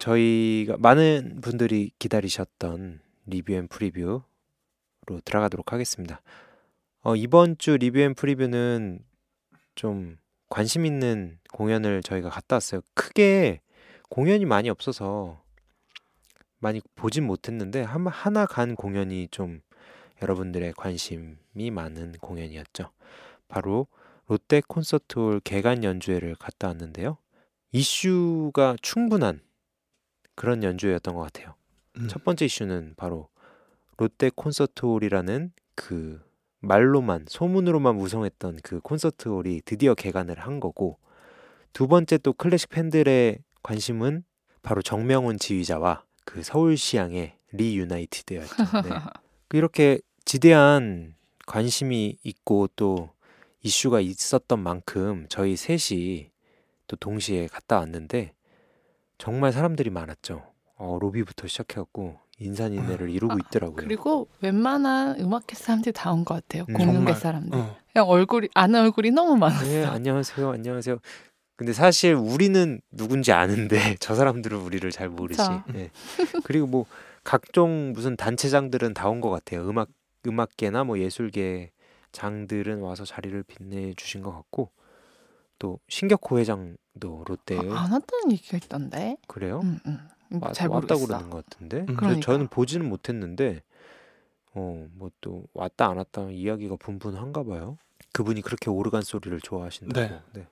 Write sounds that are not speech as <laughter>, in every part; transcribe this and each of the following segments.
저희가 많은 분들이 기다리셨던 review and preview로 들어가도록 하겠습니다. 어, 이번 주 review and preview는 좀 관심 있는 공연을 저희가 갔다 왔어요. 크게 공연이 많이 없어서 많이 보진 못했는데 한- 하나 간 공연이 좀 여러분들의 관심이 많은 공연이었죠. 바로 롯데 콘서트홀 개관 연주회를 갔다 왔는데요. 이슈가 충분한 그런 연주회였던 것 같아요. 음. 첫 번째 이슈는 바로 롯데 콘서트홀이라는 그 말로만 소문으로만 무성했던 그 콘서트홀이 드디어 개관을 한 거고 두 번째 또 클래식 팬들의 관심은 바로 정명훈 지휘자와 그 서울시향의 리유나이티드였죠. 네. <laughs> 이렇게 지대한 관심이 있고 또 이슈가 있었던 만큼 저희 셋이 또 동시에 갔다 왔는데 정말 사람들이 많았죠. 어, 로비부터 시작해갖고 인산인해를 이루고 있더라고요. 그리고 웬만한 음악회 사람들이 다 온 것 같아요. 음. 공연계. 사람들. 어. 그냥 얼굴이 아는 얼굴이 너무 많았어. 네, 안녕하세요, 안녕하세요. 근데 사실 우리는 누군지 아는데 <laughs> 저 사람들은 우리를 잘 모르지. 네. 그리고 뭐 각종 무슨 단체장들은 다 온 것 같아요. 음악 음악계나 뭐 예술계 장들은 와서 자리를 빛내 주신 것 같고 또 신격호 회장 도 롯데에 아, 안 왔다는 얘기가 있던데. 그래요? 응, 응. 와- 잘 왔다고. 그러는 것 같은데. 음. 그래서 그러니까. 저는 보지는 못했는데 어뭐 또 왔다 안 왔다 이야기가 분분한가 봐요. 그분이 그렇게 오르간 소리를 좋아하신다고. 네. 네.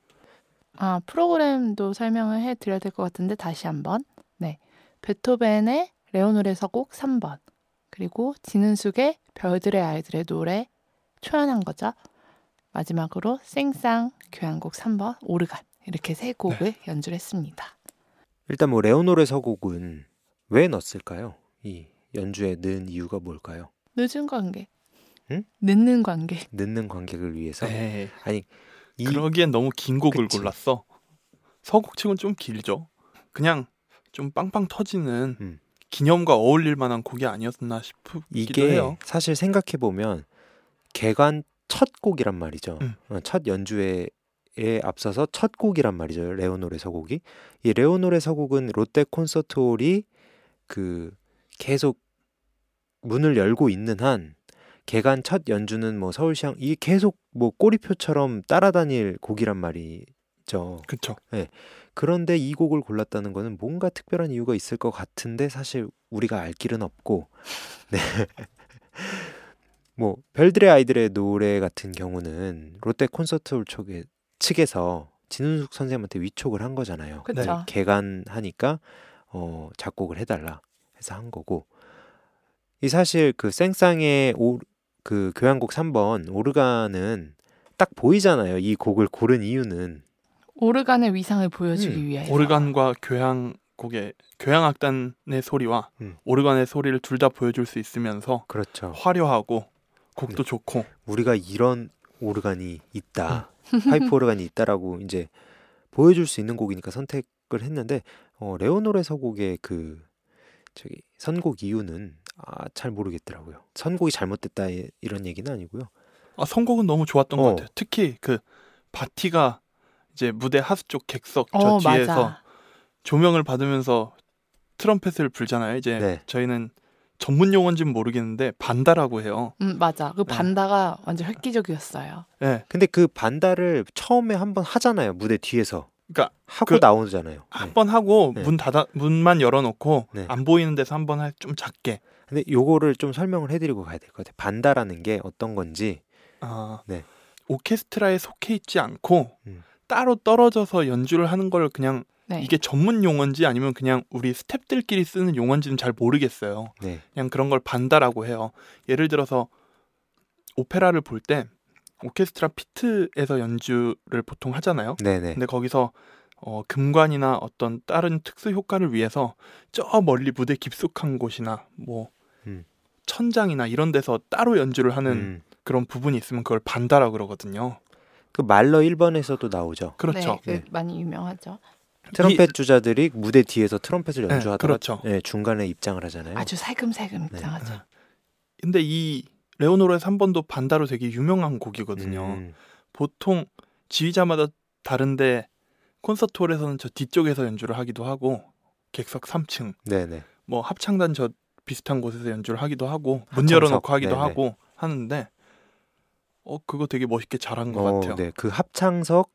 아 프로그램도 설명을 해드려야 될 것 같은데 다시 한번. 네, 베토벤의 레오노레 서곡 3번 그리고 진은숙의 별들의 아이들의 노래 초연한 거죠. 마지막으로 생쌍 교향곡 3번 오르간 이렇게 세 곡을 연주를 했습니다. 일단 뭐 레오노레 서곡은 왜 넣었을까요? 이 연주에 넣은 이유가 뭘까요? 늦은 관계. 응? 늦는 관계. 넣는 관객을 위해서. 에이, 아니 이 그러기엔 너무 긴 곡을 그치. 골랐어. 서곡치곤 좀 길죠. 그냥 좀 빵빵 터지는 음. 기념과 어울릴 만한 곡이 아니었나 싶기도 이게 해요. 사실 생각해 보면 개관 첫 곡이란 말이죠. 음. 어, 첫 연주회 에 앞서서 첫 곡이란 말이죠. 레오노레 서곡이. 이 레오노레 서곡은 롯데 콘서트홀이 그 계속 문을 열고 있는 한 개관 첫 연주는 뭐 서울시향 이 계속 뭐 꼬리표처럼 따라다닐 곡이란 말이죠. 그렇죠. 그런데 이 곡을 골랐다는 거는 뭔가 특별한 이유가 있을 것 같은데 사실 우리가 알 길은 없고 <laughs> 네. 뭐 별들의 아이들의 노래 같은 경우는 롯데 콘서트홀 쪽에 측에서 진은숙 선생님한테 위촉을 한 거잖아요. 그쵸. 개관하니까 어 작곡을 해달라 해서 한 거고 이 사실 그 생쌍의 오, 그 교향곡 3번 오르간은 딱 보이잖아요. 이 곡을 고른 이유는 오르간의 위상을 보여주기 음, 위해서. 오르간과 교향 곡의 교향 악단의 소리와 음. 오르간의 소리를 둘 다 보여줄 수 있으면서 그렇죠. 화려하고 곡도 네. 좋고 우리가 이런 오르간이 있다, <laughs> 파이프 오르간이 있다라고 이제 보여줄 수 있는 곡이니까 선택을 했는데 어, 레오노레 서곡의 그 저기 선곡 이유는 아, 잘 모르겠더라고요. 선곡이 잘못됐다 이- 이런 얘기는 아니고요. 아, 선곡은 너무 좋았던 어. 것 같아요. 특히 그 바티가 이제 무대 하수 쪽 객석 저 어, 뒤에서 맞아. 조명을 받으면서 트럼펫을 불잖아요. 이제 네. 저희는 전문 용어인지는 모르겠는데 반다라고 해요. 음, 맞아. 그 네. 반다가 완전 획기적이었어요. 예. 근데 그 반다를 처음에 한 번 하잖아요. 무대 뒤에서 그러니까 하고 그- 나오잖아요. 한 네. 번 하고 네. 문 닫아 문만 열어놓고 네. 안 보이는 데서 한번할좀 작게. 근데 요거를 좀 설명을 해드리고 가야 될 것 같아요. 반다라는 게 어떤 건지 아, 네. 오케스트라에 속해 있지 않고 음. 따로 떨어져서 연주를 하는 걸 그냥 네. 이게 전문 용어인지 아니면 그냥 우리 스탭들끼리 쓰는 용어인지는 잘 모르겠어요. 네. 그냥 그런 걸 반다라고 해요. 예를 들어서 오페라를 볼 때 오케스트라 피트에서 연주를 보통 하잖아요. 네네. 근데 거기서 어, 금관이나 어떤 다른 특수 효과를 위해서 저 멀리 무대 깊숙한 곳이나 뭐 음. 천장이나 이런 데서 따로 연주를 하는 음. 그런 부분이 있으면 그걸 반다라 그러거든요. 그 말러 1번에서도 나오죠. 그렇죠. 네, 그 많이 유명하죠. 트럼펫 주자들이 무대 뒤에서 트럼펫을 네, 연주하다가 그렇죠. 네, 중간에 입장을 하잖아요. 아주 살금살금 네. 입장하죠. 근데 이 레오노르의 3번도 반다로 되게 유명한 곡이거든요. 음, 보통 지휘자마다 다른데 콘서트홀에서는 저 뒤쪽에서 연주를 하기도 하고 객석 3층, 네네. 뭐 합창단 저 비슷한 곳에서 연주를 하기도 하고 문 합창석, 열어놓고 하기도 네네. 하고 하는데 어 그거 되게 멋있게 잘한 것 어, 같아요. 네, 그 합창석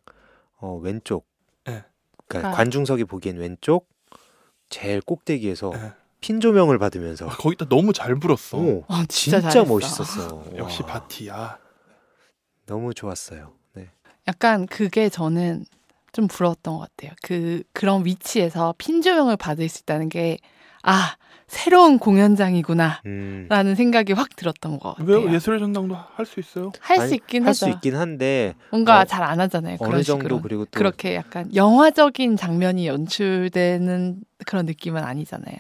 어, 왼쪽, 네. 그러니까 아. 관중석이 보기엔 왼쪽 제일 꼭대기에서 네. 핀 조명을 받으면서 아, 거기다 너무 잘 불었어. 오, 어, 진짜, 진짜. 멋있었어. <laughs> 역시 와, 바티야. 너무 좋았어요. 네, 약간 그게 저는 좀 부러웠던 것 같아요. 그 그런 위치에서 핀 조명을 받을 수 있다는 게 아 새로운 공연장이구나라는 음, 생각이 확 들었던 것 같아요. 왜요? 예술의 전당도 할 수 있어요. 할 수 있긴 할 수. 있긴 한데 뭔가 어, 잘안 하잖아요. 그런 어느 식으로. 정도 그리고 또 그렇게 약간 영화적인 장면이 연출되는 그런 느낌은 아니잖아요.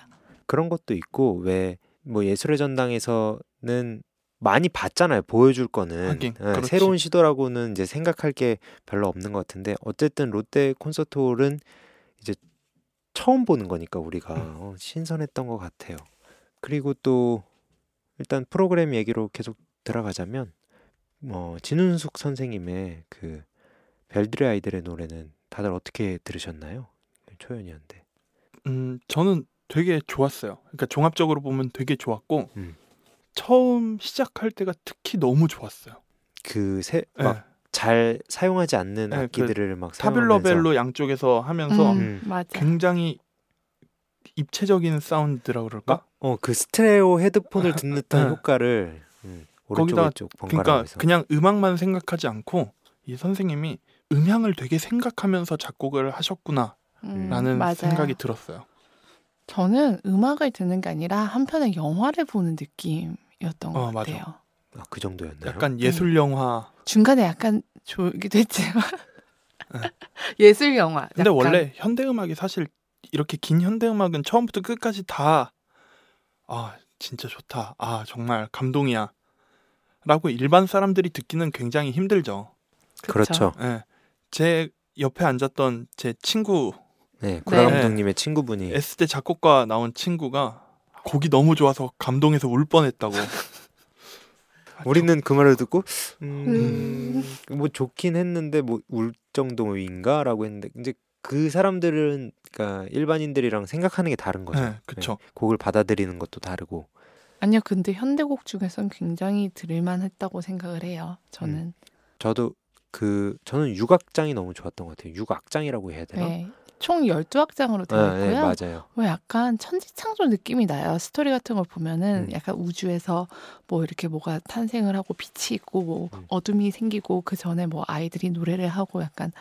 그런 것도 있고 왜 뭐 예술의 전당에서는 많이 봤잖아요. 보여줄 거는 하긴, 예, 그렇지. 새로운 시도라고는 이제 생각할 게 별로 없는 것 같은데 어쨌든 롯데 콘서트홀은 이제 처음 보는 거니까 우리가 음. 어, 신선했던 것 같아요. 그리고 또 일단 프로그램 얘기로 계속 들어가자면 뭐 진훈숙 선생님의 그 별들의 아이들의 노래는 다들 어떻게 들으셨나요? 초연이한테. 음 저는 되게 좋았어요. 그러니까 종합적으로 보면 되게 좋았고 음. 처음 시작할 때가 특히 너무 좋았어요. 그새 예. 막 잘 사용하지 않는 네, 그 악기들을 막 사용하면서 타블러벨로 양쪽에서 하면서 음, 음. 맞아. 굉장히 입체적인 사운드라 그럴까? 어 그 스테레오 헤드폰을 듣는 <laughs> 듯한 네. 효과를 음, 오른쪽 거기다 그러니까 그냥 음악만 생각하지 않고 이 선생님이 음향을 되게 생각하면서 작곡을 하셨구나라는 음. 생각이 들었어요. 저는 음악을 듣는 게 아니라 한편의 영화를 보는 느낌이었던 것 어, 맞아. 같아요. 아, 그 정도였나요? 약간 예술 영화. 중간에 약간 졸기도 했지만 네. <laughs> 예술 영화. 근데 약간. 원래 현대 음악이 사실 이렇게 긴 현대 음악은 처음부터 끝까지 다 아, 진짜 좋다. 아, 정말 감동이야. 라고 일반 사람들이 듣기는 굉장히 힘들죠. 그렇죠. 예. 제 옆에 앉았던 제 친구 네, 구라 네. 감독님의 친구분이 S대 작곡가 나온 친구가 곡이 너무 좋아서 감동해서 울 뻔했다고. <laughs> 우리는 그 말을 듣고 음, 뭐 좋긴 했는데 뭐 울 정도인가라고 했는데 이제 그 사람들은 그러니까 일반인들이랑 생각하는 게 다른 거죠. 네, 그쵸. 네, 곡을 받아들이는 것도 다르고 아니요, 근데 현대곡 중에선 굉장히 들을만했다고 생각을 해요. 음. 저는. 저도 그 저는 육악장이 너무 좋았던 것 같아요. 육악장이라고 해야 되나? 네. 총 12악장으로 되어 아, 있고요. 네, 맞아요. 뭐 약간 천지창조 느낌이 나요. 스토리 같은 걸 보면은 음. 약간 우주에서 뭐 이렇게 뭐가 탄생을 하고 빛이 있고 뭐 음. 어둠이 생기고 그 전에 뭐 아이들이 노래를 하고 약간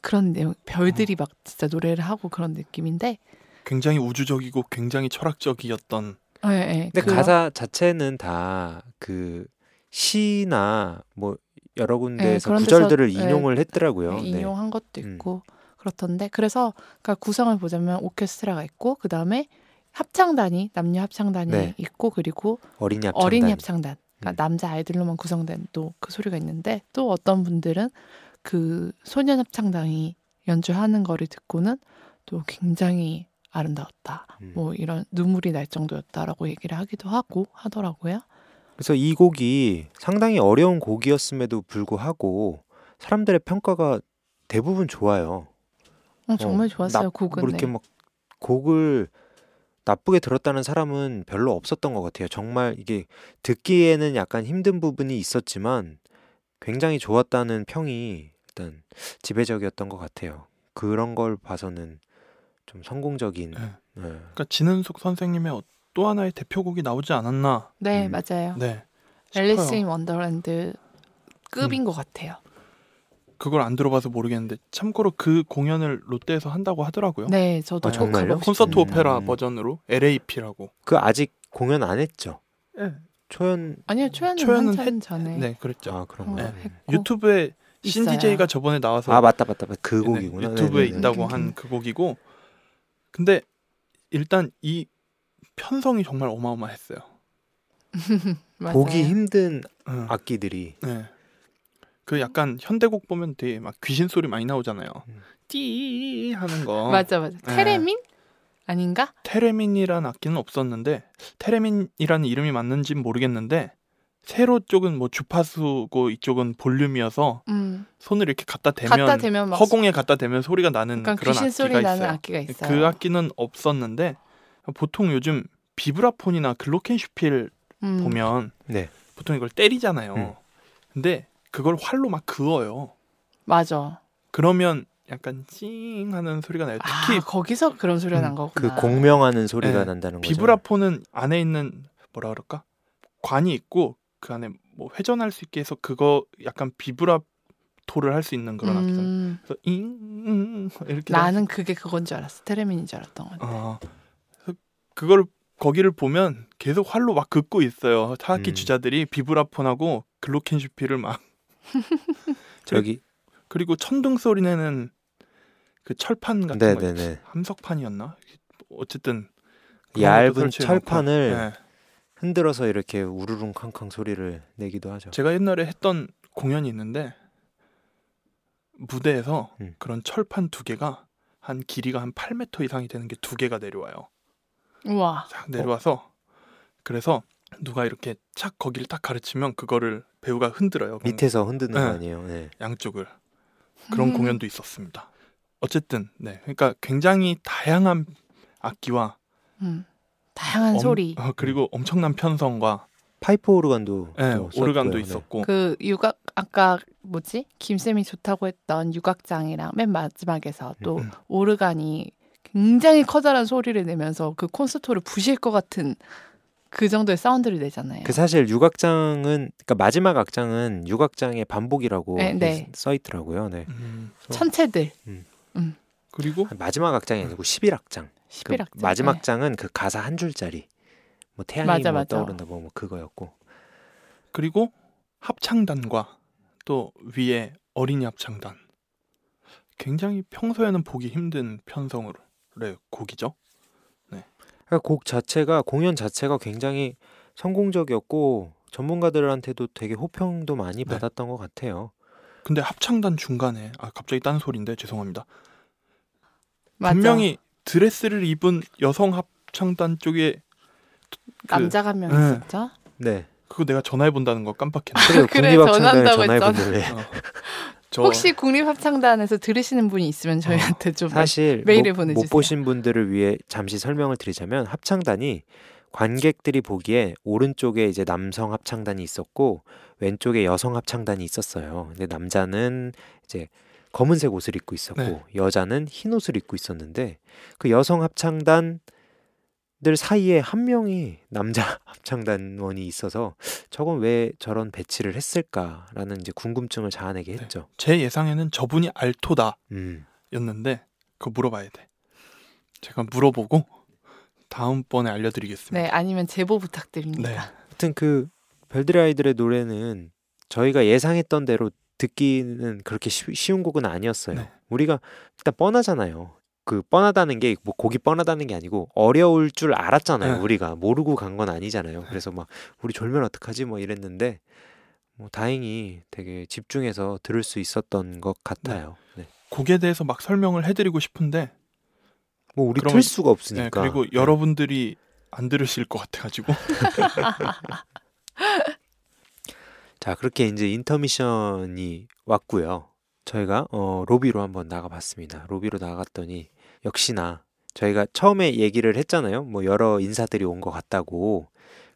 그런 내용 별들이 막 진짜 노래를 하고 그런 느낌인데 굉장히 우주적이고 굉장히 철학적이었던 예, 예. 근데 그런- 가사 자체는 다 그 시나 뭐 여러 군데에서 그런 구절들을 데서, 네, 인용을 했더라고요. 네, 네. 인용한 것도 음. 있고 그렇던데 그래서 그러니까 구성을 보자면 오케스트라가 있고 그 다음에 합창단이 남녀 합창단이 네. 있고 그리고 어린이 합창단. 어린이 합창단 그러니까 음. 남자 아이들로만 구성된 또 그 소리가 있는데 또 어떤 분들은 그 소년 합창단이 연주하는 거를 듣고는 또 굉장히 아름다웠다 음. 뭐 이런 눈물이 날 정도였다라고 얘기를 하기도 하고 하더라고요. 그래서 이 곡이 상당히 어려운 곡이었음에도 불구하고 사람들의 평가가 대부분 좋아요. 어, 정말 어, 좋았어요 나- 곡은. 뭐 이렇게 네. 막 곡을 나쁘게 들었다는 사람은 별로 없었던 것 같아요. 정말 이게 듣기에는 약간 힘든 부분이 있었지만 굉장히 좋았다는 평이 일단 지배적이었던 것 같아요. 그런 걸 봐서는 좀 성공적인. 네. 네. 그러니까 진은숙 선생님의 어- 또 하나의 대표곡이 나오지 않았나. 네 음. 맞아요. 네. 앨리스. 인 원더랜드 급인 음. 것 같아요. 그걸 안 들어봐서 모르겠는데 참고로 그 공연을 롯데에서 한다고 하더라고요. 네 저도 아, 꼭 정말요? 콘서트 싶습니다. 오페라 음. 버전으로 LAP라고. 그 아직 공연 안 했죠. 네. 초연. 아니요 초연은 초연은 한참 전에 네, 그랬죠. 아 그런 거. 어, 요 했고 유튜브에. 신디제이가 저번에 나와서 아 맞다 맞다 맞다. 그 네, 곡이구나. 유튜브에 네네네. 있다고 음, 음, 한 음. 그 곡이고 근데 일단 이 편성이 정말 어마어마했어요. <laughs> 맞아요. 보기 힘든 응. 악기들이 네. 그 약간 현대곡 보면 되게 막 귀신 소리 많이 나오잖아요. 음. 띠 하는 거. <laughs> 맞아 맞아 네. 테레민 아닌가? 테레민이란 악기는 없었는데 테레민이라는 이름이 맞는지는 모르겠는데 세로 쪽은 뭐 주파수고 이쪽은 볼륨이어서 음. 손을 이렇게 갖다 대면, 갖다 대면 막 허공에 갖다 대면 소리가 나는 그런 귀신 악기가 소리 있어요. 나는 악기가 있어요. 그 악기는 없었는데 보통 요즘 비브라폰이나 글로켄슈필 음. 보면 네. 보통 이걸 때리잖아요. 음. 근데 그걸 활로 막 그어요. 맞아. 그러면 약간 찡 하는 소리가 나요. 특히 아, 거기서 그런 소리가 음, 난그 거구나. 공명하는 소리가 네. 난다는 거죠. 비브라폰은 안에 있는 뭐라 그럴까? 관이 있고 그 안에 뭐 회전할 수 있게 해서 그거 약간 비브라토를 할 수 있는 그런 악기잖아요. 음, 그래서 잉 이렇게 나는 그게 그건 줄 알았어. 테레민인 줄 알았던 건데. 어, 그걸 거기를 보면 계속 활로 막 긋고 있어요. 타악기 음. 주자들이 비브라폰하고 글로켄슈피를 막 <laughs> 저기 그리고 천둥 소리 내는 그 철판 같은 거 함석판이었나? 어쨌든 얇은 철판을 놓고. 네. 흔들어서 이렇게 우르릉 캉캉 소리를 내기도 하죠. 제가 옛날에 했던 공연이 있는데 무대에서 음. 그런 철판 두 개가 한 길이가 한 8m 이상이 되는 게 두 개가 내려와요. 우와. 싹 내려와서 그래서 누가 이렇게 착 거기를 딱 가르치면 그거를 배우가 흔들어요. 그 밑에서 흔드는 네. 거 아니에요. 네. 양쪽을 그런 음. 공연도 있었습니다. 어쨌든 네, 그러니까 굉장히 다양한 악기와 음. 다양한 엄- 소리. 어, 그리고 엄청난 편성과 파이프 오르간도 예, 또 오르간도. 네. 있었고 그 육악 아까 뭐지 김 쌤이 좋다고 했던 육악장이랑 맨 마지막에서 또 음. 오르간이 굉장히 커다란 소리를 내면서 그 콘서트를 부실 것 같은 그 정도의 사운드를 내잖아요. 그 사실 육악장은 그러니까 마지막 악장은 육악장의 반복이라고 네, 네. 써 있더라고요. 네. 음, 천체들 그리고 마지막 악장이 아니고 11악장. 그 11악장. 마지막 장은 그 가사 한 줄짜리. 뭐 태양이 맞아, 뭐 맞아. 떠오른다 뭐, 뭐 그거였고. 그리고 합창단과 또 위에 어린이 합창단 굉장히 평소에는 보기 힘든 편성으로의 곡이죠. 그러니까 곡 자체가 공연 자체가 굉장히 성공적이었고 전문가들한테도 되게 호평도 많이 네. 받았던 것 같아요. 근데 합창단 중간에 아 갑자기 딴 소리인데 죄송합니다. 맞아. 분명히 드레스를 입은 여성 합창단 쪽에 그- 남자가 한 명 네. 있었죠. 네. 그거 내가 전화해 본다는 거 깜빡했네. 그래요. <laughs> 그래, 국립악창단에 전화한다고 전화해보는데 어. 저 혹시 국립합창단에서 들으시는 분이 있으면 저희한테 좀 사실 메일을 못, 보내주세요. 못 보신 분들을 위해 잠시 설명을 드리자면 합창단이 관객들이 보기에 오른쪽에 이제 남성 합창단이 있었고 왼쪽에 여성 합창단이 있었어요. 근데 남자는 이제 검은색 옷을 입고 있었고 네. 여자는 흰 옷을 입고 있었는데 그 여성 합창단 들 사이에 한 명이 남자 <laughs> 합창단원이 있어서 저건 왜 저런 배치를 했을까라는 이제 궁금증을 자아내게 네. 했죠. 제 예상에는 저분이 알토다였는데 음. 그거 물어봐야 돼. 제가 물어보고 다음번에 알려드리겠습니다. 네 아니면 제보 부탁드립니다. 네. 하여튼 그 별들의 아이들의 노래는 저희가 예상했던 대로 듣기는 그렇게 쉬, 쉬운 곡은 아니었어요. 네. 우리가 일단 뻔하잖아요. 그 뻔하다는 게 뭐 곡이 뻔하다는 게 아니고 어려울 줄 알았잖아요. 네. 우리가 모르고 간 건 아니잖아요. 그래서 막 우리 졸면 어떡하지 뭐 이랬는데 뭐 다행히 되게 집중해서 들을 수 있었던 것 같아요. 네. 곡에 대해서 막 설명을 해드리고 싶은데 뭐 우리 그러면- 틀 수가 없으니까. 네, 그리고 네. 여러분들이 안 들으실 것 같아가지고 <laughs> 자 그렇게 이제 인터미션이 왔고요. 저희가 어, 로비로 한번 나가봤습니다. 로비로 나갔더니 역시나 저희가 처음에 얘기를 했잖아요. 뭐 여러 인사들이 온 것 같다고.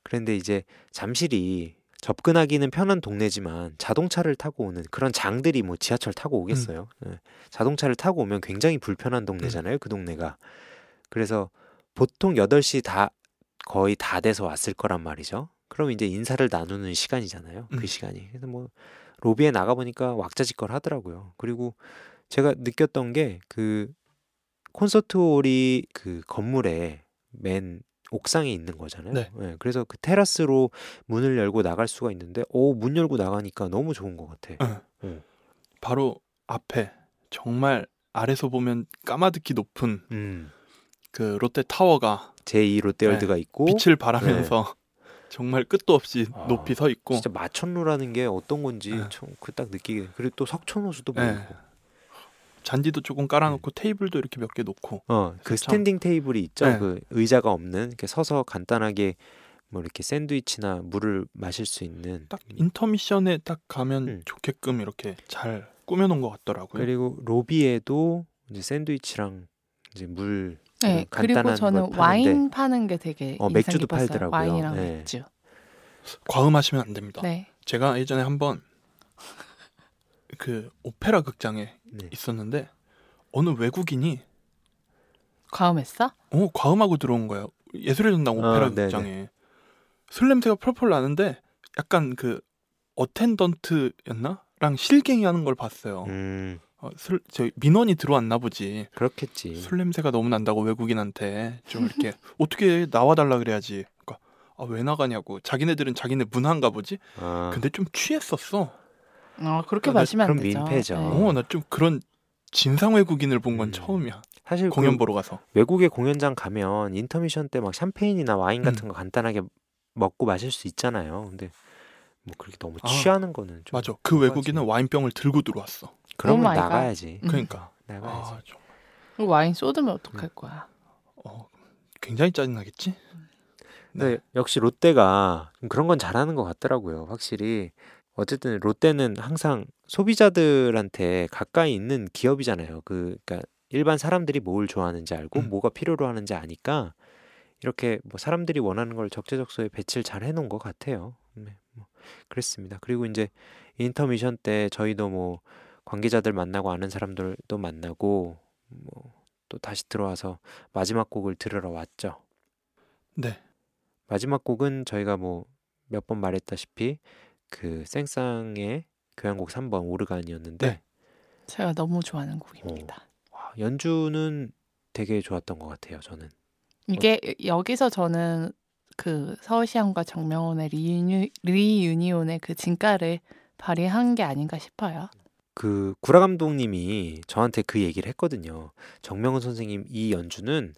그런데 이제 잠실이 접근하기는 편한 동네지만 자동차를 타고 오는 그런 장들이 뭐 지하철 타고 오겠어요. 네. 자동차를 타고 오면 굉장히 불편한 동네잖아요. 그 동네가. 그래서 보통 8시 다 거의 다 돼서 왔을 거란 말이죠. 그럼 이제 인사를 나누는 시간이잖아요. 그 음. 시간이. 그래서 뭐 로비에 나가 보니까 왁자지껄 하더라고요. 그리고 제가 느꼈던 게 그 콘서트홀이 그 건물에 맨 옥상에 있는 거잖아요. 네. 예, 그래서 그 테라스로 문을 열고 나갈 수가 있는데, 오, 문 열고 나가니까 너무 좋은 것 같아. 바로 앞에 정말 아래서 보면 까마득히 높은 음, 그 롯데 타워가 제2 롯데월드가 있고, 빛을 발하면서 <laughs> 정말 끝도 없이 아, 높이 서 있고 진짜 마천루라는 게 어떤 건지 네. 그딱 느끼게. 그리고 또 석촌호수도 네. 보이고. 잔디도 조금 깔아놓고 테이블도 이렇게 몇 개 놓고 어, 그 참- standing 테이블이 있죠. 네. 그 의자가 없는 이렇게 서서 간단하게 뭐 이렇게 샌드위치나 물을 마실 수 있는 딱 인터미션에 딱 가면 음. 좋게끔 이렇게 잘 꾸며놓은 것 같더라고요. 그리고 로비에도 이제 샌드위치랑 이제 물 네, 그리고 간단한 저는 와인 파는 게 되게 어, 맥주도 깊었어요. 팔더라고요. 와인이랑 네. 맥주. 과음하시면 안 됩니다. 네. 제가 예전에 한번 그 오페라 극장에 네. 있었는데 어느 외국인이 과음했어? 어 과음하고 들어온 거예요. 예술의 전당 아, 오페라 네네. 극장에 술 냄새가 펄펄 나는데 약간 그 어텐던트였나?랑 실갱이 하는 걸 봤어요. 음, 어, 술, 저 민원이 들어왔나 보지. 그렇겠지. 술 냄새가 너무 난다고 외국인한테 좀 이렇게 <laughs> 어떻게 나와달라 그래야지. 그러니까 아, 왜 나가냐고. 자기네들은 자기네 문화인가 보지. 아, 근데 좀 취했었어. 어, 그렇게 아, 마시면 안 그럼 되죠. 민폐죠. 네. 어, 나 좀 그런 진상 외국인을 본 건 음. 처음이야. 사실 공연 그 보러 가서. 외국의 공연장 가면 인터미션 때 막 샴페인이나 와인 같은 음. 거 간단하게 먹고 마실 수 있잖아요. 근데 뭐 그렇게 너무 아, 취하는 거는 좀 맞아. 그 외국인은 와인병을 들고 들어왔어. 그러면 갓. 나가야지. 음. 그러니까. <laughs> 나가야지. 아, 좀, 그리고 와인 쏟으면 어떡할 거야? 어, 굉장히 짜증나겠지? 근데 네. 역시 롯데가 좀 그런 건 잘하는 것 같더라고요. 확실히 어쨌든 롯데는 항상 소비자들한테 가까이 있는 기업이잖아요. 그 그러니까 일반 사람들이 뭘 좋아하는지 알고 음. 뭐가 필요로 하는지 아니까 이렇게 뭐 사람들이 원하는 걸 적재적소에 배치를 잘 해놓은 것 같아요. 네, 뭐 그랬습니다. 그리고 이제 인터미션 때 저희도 뭐 관계자들 만나고 아는 사람들도 만나고 뭐 또 다시 들어와서 마지막 곡을 들으러 왔죠. 네. 마지막 곡은 저희가 뭐 몇 번 말했다시피 그 생쌍의 교향곡 3번 오르간이었는데 네. 제가 너무 좋아하는 곡입니다. 와, 연주는 되게 좋았던 것 같아요. 저는 이게 여기서 저는 그 서울시향과 정명원의 리유니, 리유니온의 그 진가를 발휘한 게 아닌가 싶어요. 그 구라 감독님이 저한테 그 얘기를 했거든요. 정명훈 선생님 이 연주는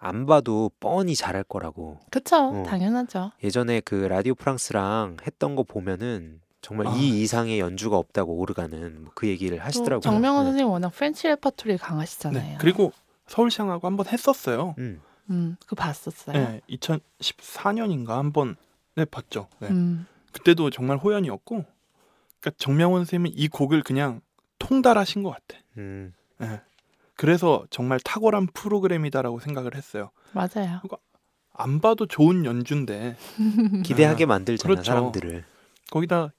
안 봐도 뻔히 잘할 거라고. 그쵸? 어. 당연하죠. 예전에 그 라디오 프랑스랑 했던 거 보면은 정말 아. 이 이상의 연주가 없다고 오르간은 뭐그 얘기를 또 하시더라고요. 정명훈 네. 선생님 워낙 French 레퍼토리 강하시잖아요. 네. 그리고 서울시향하고 한번 했었어요. 음, 음, 그거 봤었어요. 네. 2014년인가 한번 네, 봤죠. 네. 음, 그때도 정말 호연이었고 그러니까 정명훈 선생님은 이 곡을 그냥 통달하신 것 같아. 음, 예. 그래서 정말 탁월한 프로그램이다라고 생각을 했어요. 맞아요. 안 봐도 좋은 연주인데 <laughs> 기대하게 아, 만들잖아 그렇죠. 사람들을. 거기다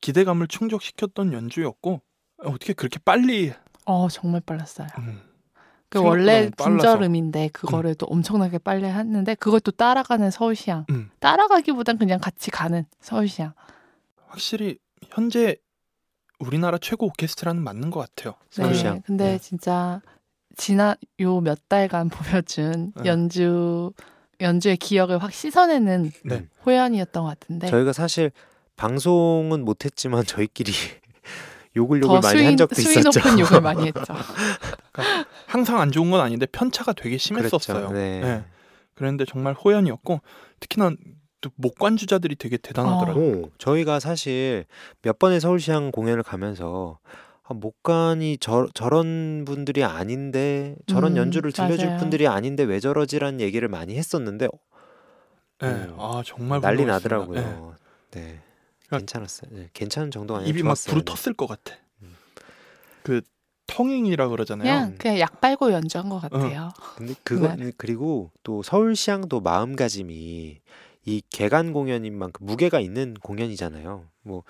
기대감을 충족시켰던 연주였고 어떻게 그렇게 빨리 어, 정말 빨랐어요. 음, 그 원래. 분절음인데 그거를 또 엄청나게 빨리 했는데 그것도 따라가는 서울시향. 음. 따라가기보단 그냥 같이 가는 서울시향. 확실히 현재 우리나라 최고 오케스트라는 맞는 것 같아요. 네. 서울시향. 근데 네. 진짜 지난 요 몇 달간 <laughs> 보여준 네. 연주 연주의 기억을 확 씻어내는 네. 음. 호연이었던 것 같은데 저희가 사실 방송은 못했지만 저희끼리 <laughs> 욕을 더 욕을 많이 수위, 한 적도 수위 있었죠. 높은 욕을 많이 <laughs> 했죠. 항상 안 좋은 건 아닌데 편차가 되게 심했었어요. 그렇죠. 네. 네. 그런데 정말 호연이었고 특히나 또 목관주자들이 되게 대단하더라고요. 오, 저희가 사실 몇 번의 서울시향 공연을 가면서 아, 목관이 저, 저런 분들이 아닌데 저런 음, 연주를 들려줄 맞아요. 분들이 아닌데 왜 저러지라는 얘기를 많이 했었는데 네. 음, 아 정말 난리 훌륭했습니다. 네. 나더라고요. 네. 그러니까 괜찮았어요. 네, 괜찮은 정도가 아니라 입이 막 좋았어요. 네. 부르텄을 것 같아. 음. 그 텅잉이라 그러잖아요. 그냥 그냥 약 빨고 연주한 것 같아요. 근데 그거 네. 그리고 또 서울시향도 마음가짐이 이 개관 공연인 만큼 무게가 있는 공연이잖아요. 뭐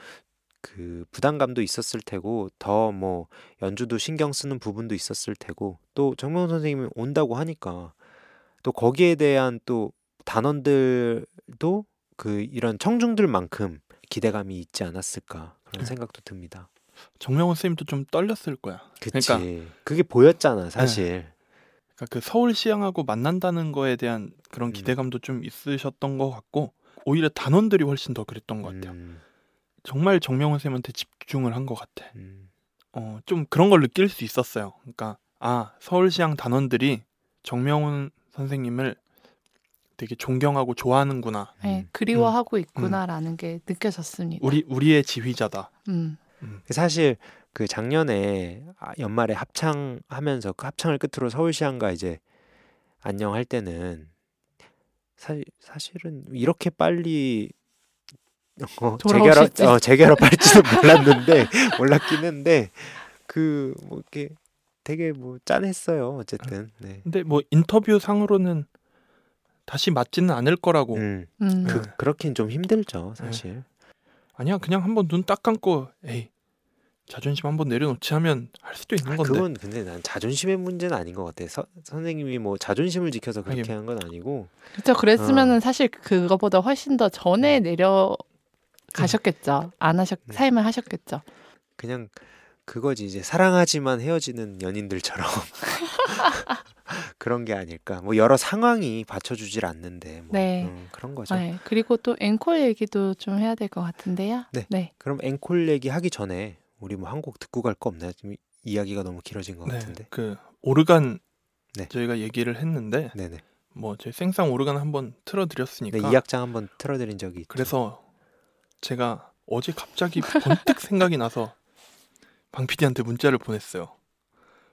그 부담감도 있었을 테고 더 뭐 연주도 신경 쓰는 부분도 있었을 테고 또 정명훈 선생님이 온다고 하니까 또 거기에 대한 또 단원들도 그 이런 청중들만큼 기대감이 있지 않았을까 그런 네. 생각도 듭니다. 정명훈 선생님도 좀 떨렸을 거야. 그치. 그러니까- 그게 보였잖아 사실. 그러니까 그 서울시향하고 만난다는 거에 대한 그런 음. 기대감도 좀 있으셨던 것 같고 오히려 단원들이 훨씬 더 그랬던 것 같아요. 음, 정말 정명훈 선생님한테 집중을 한 것 같아. 음. 어, 좀 그런 걸 느낄 수 있었어요. 그러니까 아 서울시향 단원들이 정명훈 선생님을 되게 존경하고 좋아하는구나. 네, 음. 그리워하고 있구나라는 게 느껴졌습니다. 우리 우리의 지휘자다. 음, 사실 그 작년에 아, 연말에 합창하면서 그 합창을 끝으로 서울시향과 이제 안녕 할 때는 사, 사실은 이렇게 빨리 <laughs> 어. 재결합 어, 재결합할지도 몰랐는데 <laughs> 몰랐긴 한데 그뭐 이렇게 되게 뭐 짠했어요 어쨌든 네. 근데 뭐 인터뷰 상으로는 다시 맞지는 않을 거라고. 음, 음. 네. 그 그렇긴 좀 힘들죠 사실 아니야 그냥 한번 눈 딱 감고 에이 자존심 한번 내려놓지 하면 할 수도 있는 아, 건데. 그건 근데 난 자존심의 문제는 아닌 것 같아 서, 선생님이 뭐 자존심을 지켜서 그렇게 하긴. 한건 아니고 그렇죠. 그랬으면은 어. 사실 그거보다 훨씬 더 전에 음. 내려 가셨겠죠. 안 하셨 네. 삶을 하셨겠죠. 그냥 그거지 이제 사랑하지만 헤어지는 연인들처럼 <laughs> 그런 게 아닐까. 뭐 여러 상황이 받쳐주질 않는데 뭐 네. 음, 그런 거죠. 네. 그리고 또 앵콜 얘기도 좀 해야 될 것 같은데요. 네. 그럼 앵콜 얘기 하기 전에 우리 뭐 한 곡 듣고 갈 거 없나요? 지금 이야기가 너무 길어진 것 네, 같은데. 그 오르간 네. 저희가 얘기를 했는데 네네. 뭐 저희 생상 오르간 한번 네, 틀어드렸으니까 이 악장 한번 틀어드린 적이 있죠. 그래서 제가 어제 갑자기 번뜩 생각이 나서 <laughs> 방 PD한테 문자를 보냈어요.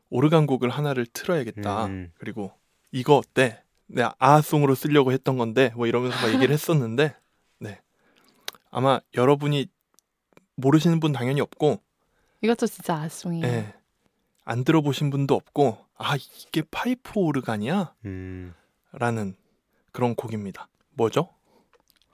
오르간 곡을 하나를 틀어야겠다. 음, 그리고 이거 어때? 내가 아송으로 쓰려고 했던 건데 뭐 이러면서 막 얘기를 했었는데 네 아마 여러분이 모르시는 분 당연히 없고 이것도 진짜 아송이에요. 예. 안 들어보신 분도 없고 아 이게 파이프 오르간이야? 음, 라는 그런 곡입니다. 뭐죠?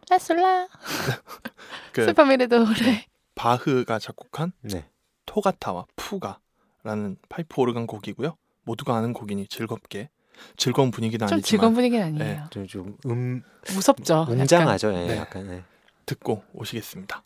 라솔라 <laughs> 그 슈퍼미레 노래. 바흐가 작곡한 네. 토가타와 푸가라는 파이프 오르간 곡이고요. 모두가 아는 곡이니 즐겁게 즐거운 분위기는 좀 아니지만 즐거운 분위기는 아니에요. 좀, 좀 음, 무섭죠. 약간. 웅장하죠. 예, 네. 약간. 예. 듣고 오시겠습니다.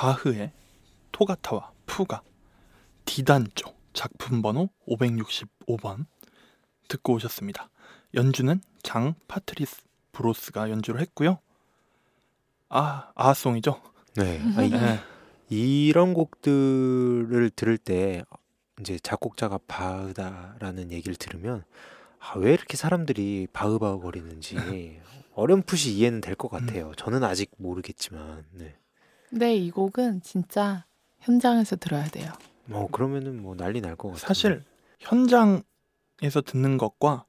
바흐의 토카타와 푸가 D단조 작품 번호 565번 듣고 오셨습니다. 연주는 장 파트리스 브로스가 연주를 했고요. 아, 아송이죠. 네. 아, 이, 네. 이런 곡들을 들을 때 이제 작곡자가 바흐다라는 얘기를 들으면 아, 왜 이렇게 사람들이 바흐바흐 거리는지 <laughs> 어렴풋이 이해는 될 것 같아요. 저는 아직 모르겠지만, 네. 네, 이 곡은 진짜 현장에서 들어야 돼요. 뭐 그러면은 뭐 난리 날 것 같아요. 사실 현장에서 듣는 것과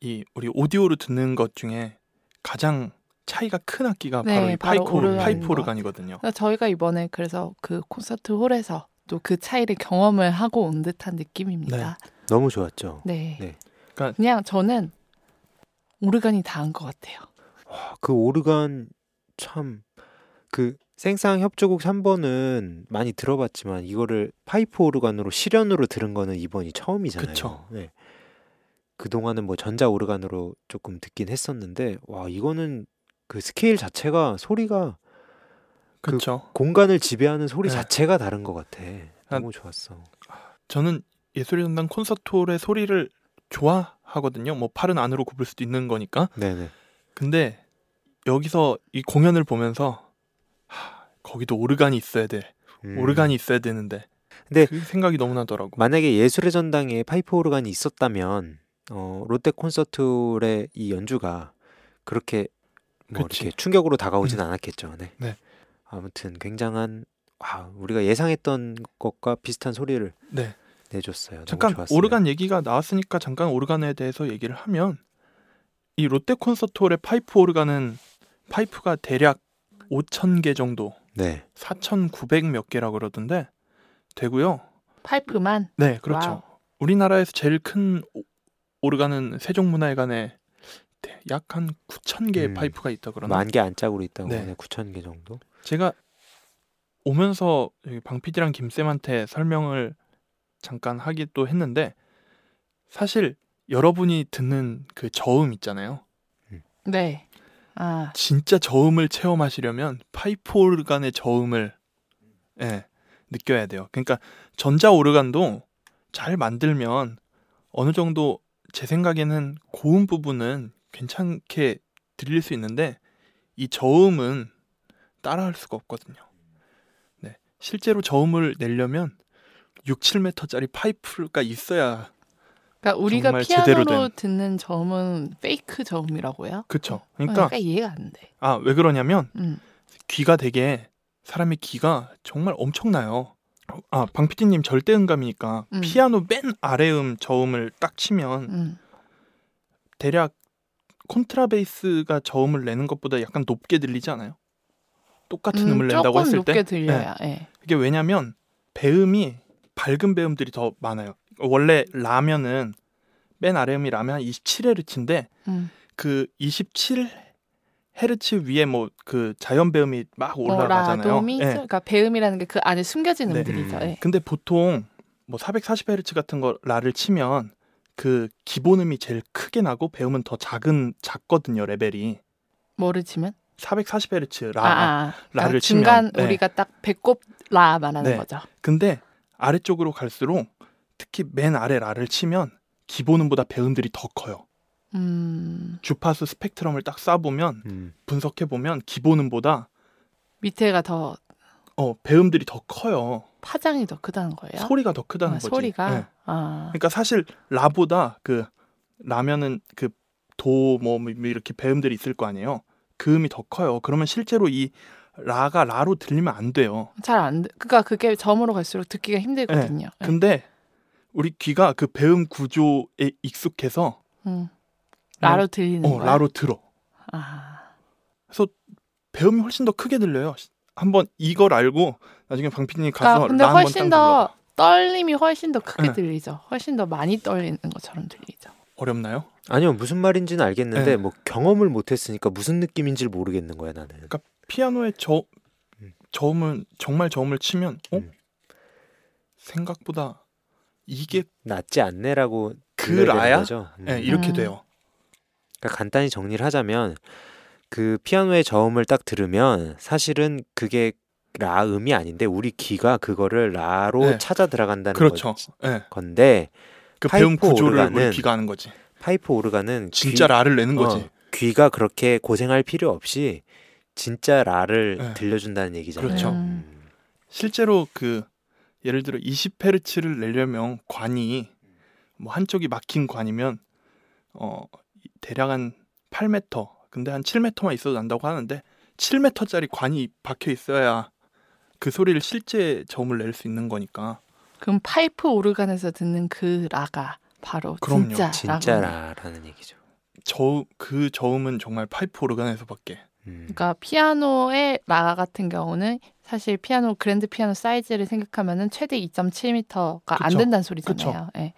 이 우리 오디오로 듣는 것 중에 가장 차이가 큰 악기가 네, 바로 이 바로 파이프, 오르간이거든요. 저희가 이번에 그래서 그 콘서트 홀에서 또 그 차이를 경험을 하고 온 듯한 느낌입니다. 너무 좋았죠. 네. 네. 그러니까- 그냥 저는 오르간이 다 한 것 같아요. 와, 그 오르간 참 그 생상 협주곡 3번은 많이 들어봤지만 이거를 파이프 오르간으로 실연으로 들은 거는 이번이 처음이잖아요. 그쵸. 네. 그동안은 뭐 전자 오르간으로 조금 듣긴 했었는데 와, 이거는 그 스케일 자체가 소리가 그렇죠. 공간을 지배하는 소리 네. 자체가 다른 것 같아. 아, 너무 좋았어. 저는 예술의 전당 콘서트홀의 소리를 좋아하거든요. 뭐 팔은 안으로 굽을 수도 있는 거니까. 네네. 근데 여기서 이 공연을 보면서 하, 거기도 오르간이 있어야 돼. 음. 오르간이 있어야 되는데. 근데 그 생각이 너무 나더라고. 만약에 예술의 전당에 파이프 오르간이 있었다면 어, 롯데 콘서트홀의 이 연주가 그렇게 뭐 그치. 이렇게 충격으로 다가오진 않았겠죠. 네. 네. 아무튼 굉장한 와, 우리가 예상했던 것과 비슷한 소리를 네. 내줬어요. 잠깐. 오르간 얘기가 나왔으니까 잠깐 오르간에 대해서 얘기를 하면 이 롯데 콘서트홀의 파이프 오르간은 파이프가 대략 5천 개 정도, 네. 4,900몇 개라고 그러던데 되고요. 파이프만 네, 그렇죠. Wow. 우리나라에서 제일 큰 오- 오르간은 세종문화회관에 약 한 9천 개의 음. 파이프가 있다 그러나 만개 안짝으로 있다고 네. 하네. 9천 개 정도. 제가 오면서 여기 방 PD랑 김쌤한테 설명을 잠깐 하기도 했는데 사실 여러분이 듣는 그 저음 있잖아요. 네. 아, 진짜 저음을 체험하시려면 파이프 오르간의 저음을 예, 느껴야 돼요. 그러니까 전자 오르간도 잘 만들면 어느 정도 제 생각에는 고음 부분은 괜찮게 들릴 수 있는데 이 저음은 따라할 수가 없거든요. 네. 실제로 저음을 내려면 6, 7m짜리 파이프가 있어야 그러니까 우리가 피아노로 된. 듣는 저음은 페이크 저음이라고요? 그쵸. 어, 그러니까 약간 이해가 안 돼. 아 왜 그러냐면 음. 귀가 되게 사람의 귀가 정말 엄청나요. 아, 방 PD님 절대 음감이니까 음. 피아노 맨 아래 음 저음을 딱 치면 음. 대략 콘트라베이스가 저음을 내는 것보다 약간 높게 들리지 않아요? 똑같은 음, 을 낸다고 조금 했을 높게 때 들려야. 예. 이게 왜냐면 배음이 밝은 배음들이 더 많아요. 원래 라면은 맨 아래음이 라면 한 27헤르츠인데 음. 그 27 헤르츠 위에 뭐 그 자연 배음이 막뭐 올라가잖아요. 라도미, 예. 그러니까 배음이라는 게 그 안에 숨겨진 네. 음들이죠. 음. 예. 근데 보통 뭐 440헤르츠 같은 거 라를 치면 그 기본음이 제일 크게 나고 배음은 더 작은 작거든요 레벨이 뭐를 치면? 440헤르츠 라. 아, 아. 그러니까 라를 중간 치면, 네. 우리가 딱 배꼽 라 말하는 네. 거죠. 근데 아래쪽으로 갈수록 특히 맨 아래 라를 치면 기본음보다 배음들이 더 커요. 음. 주파수 스펙트럼을 딱 쏴보면 음. 분석해 보면 기본음보다 밑에가 더 어 배음들이 더 커요. 파장이 더 크다는 거예요? 소리가 더 크다는 아, 거지. 소리가 네. 아. 그러니까 사실 라보다 그 라면은 그 도 뭐 이렇게 배음들이 있을 거 아니에요. 그 음이 더 커요. 그러면 실제로 이 라가 라로 들리면 안 돼요. 잘 안 그러니까 그게 점으로 갈수록 듣기가 힘들거든요. 예. 근데 우리 귀가 그 배음 구조에 익숙해서 음. 라로 들리는 어, 거야. 라로 들어. 아. 배음이 훨씬 더 크게 들려요. 한번 이걸 알고 나중에 방피디님 가서 그러니까 근데 라 한번 훨씬 딱더 불러봐. 떨림이 훨씬 더 크게 네. 들리죠. 훨씬 더 많이 떨리는 것처럼 들리죠. 어렵나요? 아니요 무슨 말인지는 알겠는데 네. 뭐 경험을 못했으니까 무슨 느낌인지를 모르겠는 거야 나는. 그러니까 피아노의 저 음. 저음은 정말 저음을 치면 어 음. 생각보다 이게 낫지 않네라고 그 들려야 되는 라야? 거죠. 음. 예, 이렇게 음. 돼요. 그러니까 간단히 정리를 하자면 그 피아노의 저음을 딱 들으면 사실은 그게 라 음이 아닌데 우리 귀가 그거를 라로 네. 찾아 들어간다는 그렇죠. 거- 예. 건데 그 파이프 배운 구조를 우리 오르간은 귀가 하는 거지. 파이프 오르간은 진짜 라를 내는 귀, 거지. 어, 귀가 그렇게 고생할 필요 없이 진짜 라를 네. 들려준다는 얘기잖아요. 그렇죠. 음. 실제로 그 예를 들어 20헤르츠를 내려면 관이 뭐 한쪽이 막힌 관이면 어 대략 한 8m 근데 한 7m만 있어도 난다고 하는데 7m짜리 관이 박혀 있어야 그 소리를 실제 저음을 낼 수 있는 거니까 그럼 파이프 오르간에서 듣는 그 라가 바로 그럼요. 진짜. 라라는 얘기죠. 저 그 저음은 정말 파이프 오르간에서밖에 음. 그러니까 피아노의 라 같은 경우는 사실 피아노 그랜드 피아노 사이즈를 생각하면은 최대 2.7m가 안. 된다는 소리잖아요. 예.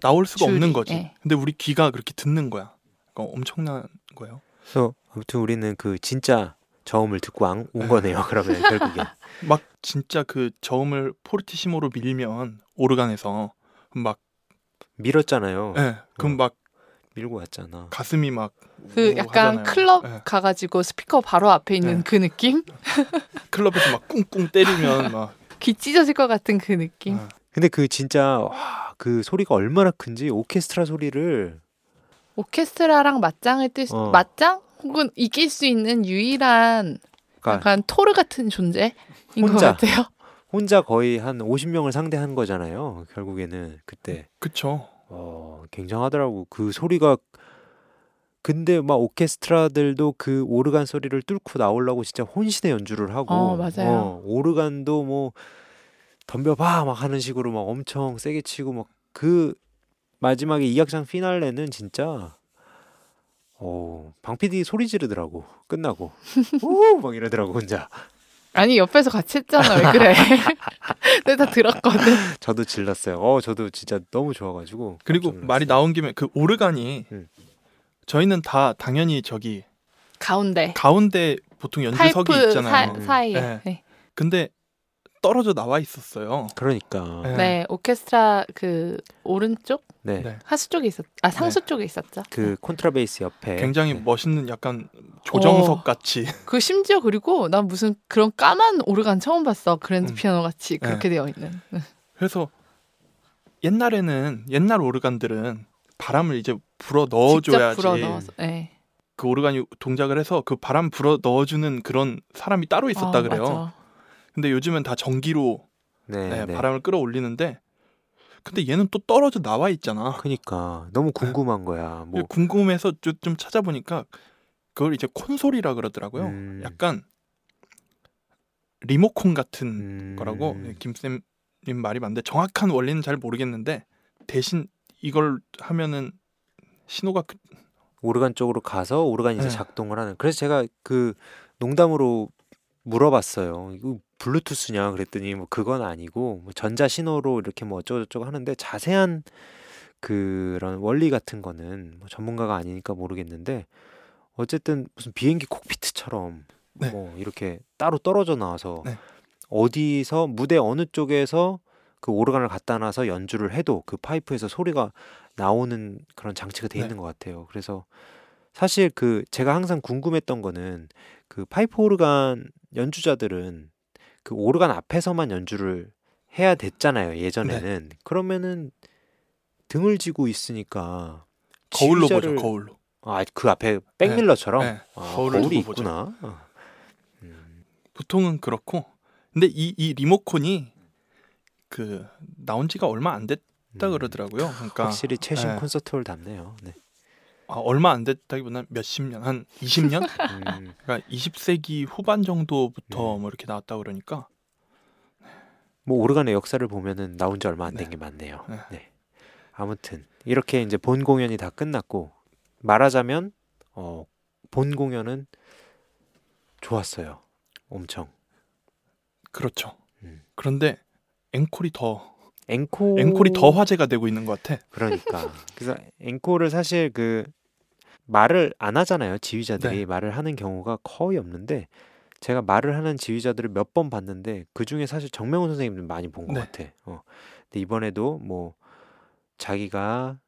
나올 수가 줄이, 없는 거지. 예. 근데 우리 귀가 그렇게 듣는 거야. 그러니까 엄청난 거예요. 그래서 아무튼 우리는 그 진짜 저음을 듣고 안- 온 네. 거네요. 그러면 결국엔 <laughs> 막 진짜 그 저음을 포르티시모로 밀면 오르간에서 막 밀었잖아요. 예, 그럼 어. 막 밀고 왔잖아. 가슴이 막그 우- 약간 하잖아요. 클럽 예. 가가지고 스피커 바로 앞에 있는 네. 그 느낌? <laughs> 클럽에서 막 꿍꿍 때리면 <laughs> 막 귀 찢어질 것 같은 그 느낌? 어. 근데 그 진짜 와, 그 소리가 얼마나 큰지 오케스트라 소리를 오케스트라랑 맞짱을 뜰 수, 어. 맞짱? 혹은 이길 수 있는 유일한 그러니까 약간 토르 같은 존재인 것 혼자. 같아요. 혼자 거의 한 50명을 상대한 거잖아요. 결국에는 그때 그쵸. 어, 굉장하더라고. 그 소리가 근데 막 오케스트라들도 그 오르간 소리를 뚫고 나오려고 진짜 혼신의 연주를 하고 어, 맞아요. 어, 오르간도 뭐 덤벼봐 막 하는 식으로 막 엄청 세게 치고 막 그 마지막에 이 악장 피날레는 진짜 어, 방 PD 소리 지르더라고. 끝나고. <laughs> 우! 막 이러더라고 혼자. 아니 옆에서 같이 했잖아 왜 그래? <laughs> 내가 다 들었거든. 저도 질렀어요. 어, 저도 진짜 너무 좋아가지고. 그리고 말이. 나온 김에 그 오르간이 음. 저희는 다 당연히 저기 가운데 가운데 보통 연주석이 파이프 있잖아요. 사, 사이에. 네. 네. 근데 떨어져 나와 있었어요. 그러니까. 네. 네, 오케스트라 그 오른쪽 네. 네. 하수 쪽에 있었, 아 상수 쪽에 있었죠. 그 콘트라베이스 옆에 굉장히 네. 멋있는 약간 조정석 어. 같이 <laughs> 그 심지어 그리고 난 무슨 그런 까만 오르간 처음 봤어. 그랜드 음. 피아노 같이 네. 그렇게 되어 있는. <laughs> 그래서 옛날에는 옛날 오르간들은 바람을 이제 불어 넣어줘야지 직접 불어 넣어서. 네. 그 오르간이 동작을 해서 그 바람 불어 넣어주는 그런 사람이 따로 있었다 아, 그래요. 맞아. 근데 요즘은 다 전기로 네, 네, 네. 바람을 끌어올리는데 근데 얘는 또 떨어져 나와 있잖아. 그니까 너무 궁금한 거야. 뭐 궁금해서 좀, 좀 찾아보니까 그걸 이제 콘솔이라 그러더라고요. 음. 약간 리모콘 같은 음, 거라고 김쌤님 말이 맞는데 정확한 원리는 잘 모르겠는데 대신 이걸 하면은 신호가 그- 오르간 쪽으로 가서 오르간이 이제 네. 작동을 하는. 그래서 제가 그 농담으로 물어봤어요. 이거 블루투스냐 그랬더니 뭐 그건 아니고 뭐 전자 신호로 이렇게 뭐 어쩌고 저쩌고 하는데 자세한 그런 원리 같은 거는 뭐 전문가가 아니니까 모르겠는데 어쨌든 무슨 비행기 콕피트처럼 네. 뭐 이렇게 따로 떨어져 나와서 네. 어디서 무대 어느 쪽에서 그 오르간을 갖다 놔서 연주를 해도 그 파이프에서 소리가 나오는 그런 장치가 돼 네. 있는 것 같아요. 그래서 사실 그 제가 항상 궁금했던 거는 그 파이프 오르간 연주자들은 그 오르간 앞에서만 연주를 해야 됐잖아요. 예전에는 그러면은 등을 지고 있으니까 거울로 보죠. 거울로. 아, 그 앞에 백밀러처럼 네, 아, 거울을 거울이 보죠. 있구나. 어. 음, 보통은 그렇고 근데 이, 이 리모콘이 그 나온 지가 얼마 안 됐다 음. 그러더라고요. 그러니까 확실히 최신 네. 콘서트홀 답네요. 네. 아, 얼마 안 됐다기보다는 몇십 년, 한 20년? <laughs> 음, 그러니까 20세기 후반 정도부터 네. 뭐 이렇게 나왔다 그러니까 뭐 오르간의 역사를 보면은 나온 지 얼마 안된 네. 게 많네요. 네. 네. 아무튼 이렇게 이제 본 공연이 다 끝났고 말하자면 어, 본 공연은 좋았어요. 엄청. 그렇죠. 음. 그런데 앵콜이 더 앵콜 앵콜이 더 화제가 되고 있는 것 같아. 그러니까 <laughs> 그래서 앵콜을 사실 그 말을 안 하잖아요 지휘자들이 네. 말을 하는 경우가 거의 없는데 제가 말을 하는 지휘자들을 몇 번 봤는데 그 중에 사실 정명훈 선생님을 많이 본것 네. 같아. 어. 근데 이번에도 뭐 자기가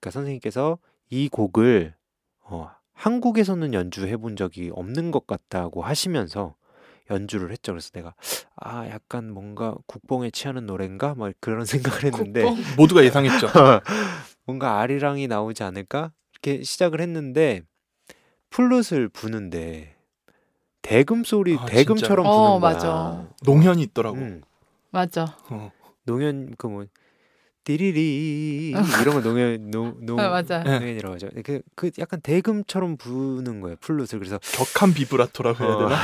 그러니까 선생님께서 이 곡을 어, 한국에서는 연주해 본 적이 없는 것 같다고 하시면서 연주를 했죠. 그래서 내가 아 약간 뭔가 국뽕에 취하는 노래인가 막 그런 <laughs> 생각을 했는데 국뽕. 모두가 <laughs> 예상했죠. 뭔가 아리랑이 나오지 않을까 이렇게 시작을 했는데 플룻을 부는데 대금 소리 아, 대금처럼 진짜요? 부는 어, 거야. 맞아. 농현이 있더라고. 음, 맞아. 어. 농현 그 뭐 띠리리 이런 거 농현 농농 아. 네. 농현이라고 하죠. 그, 그 약간 대금처럼 부는 거예요 플룻을 그래서 격한 비브라토라고 해야 어. 되나?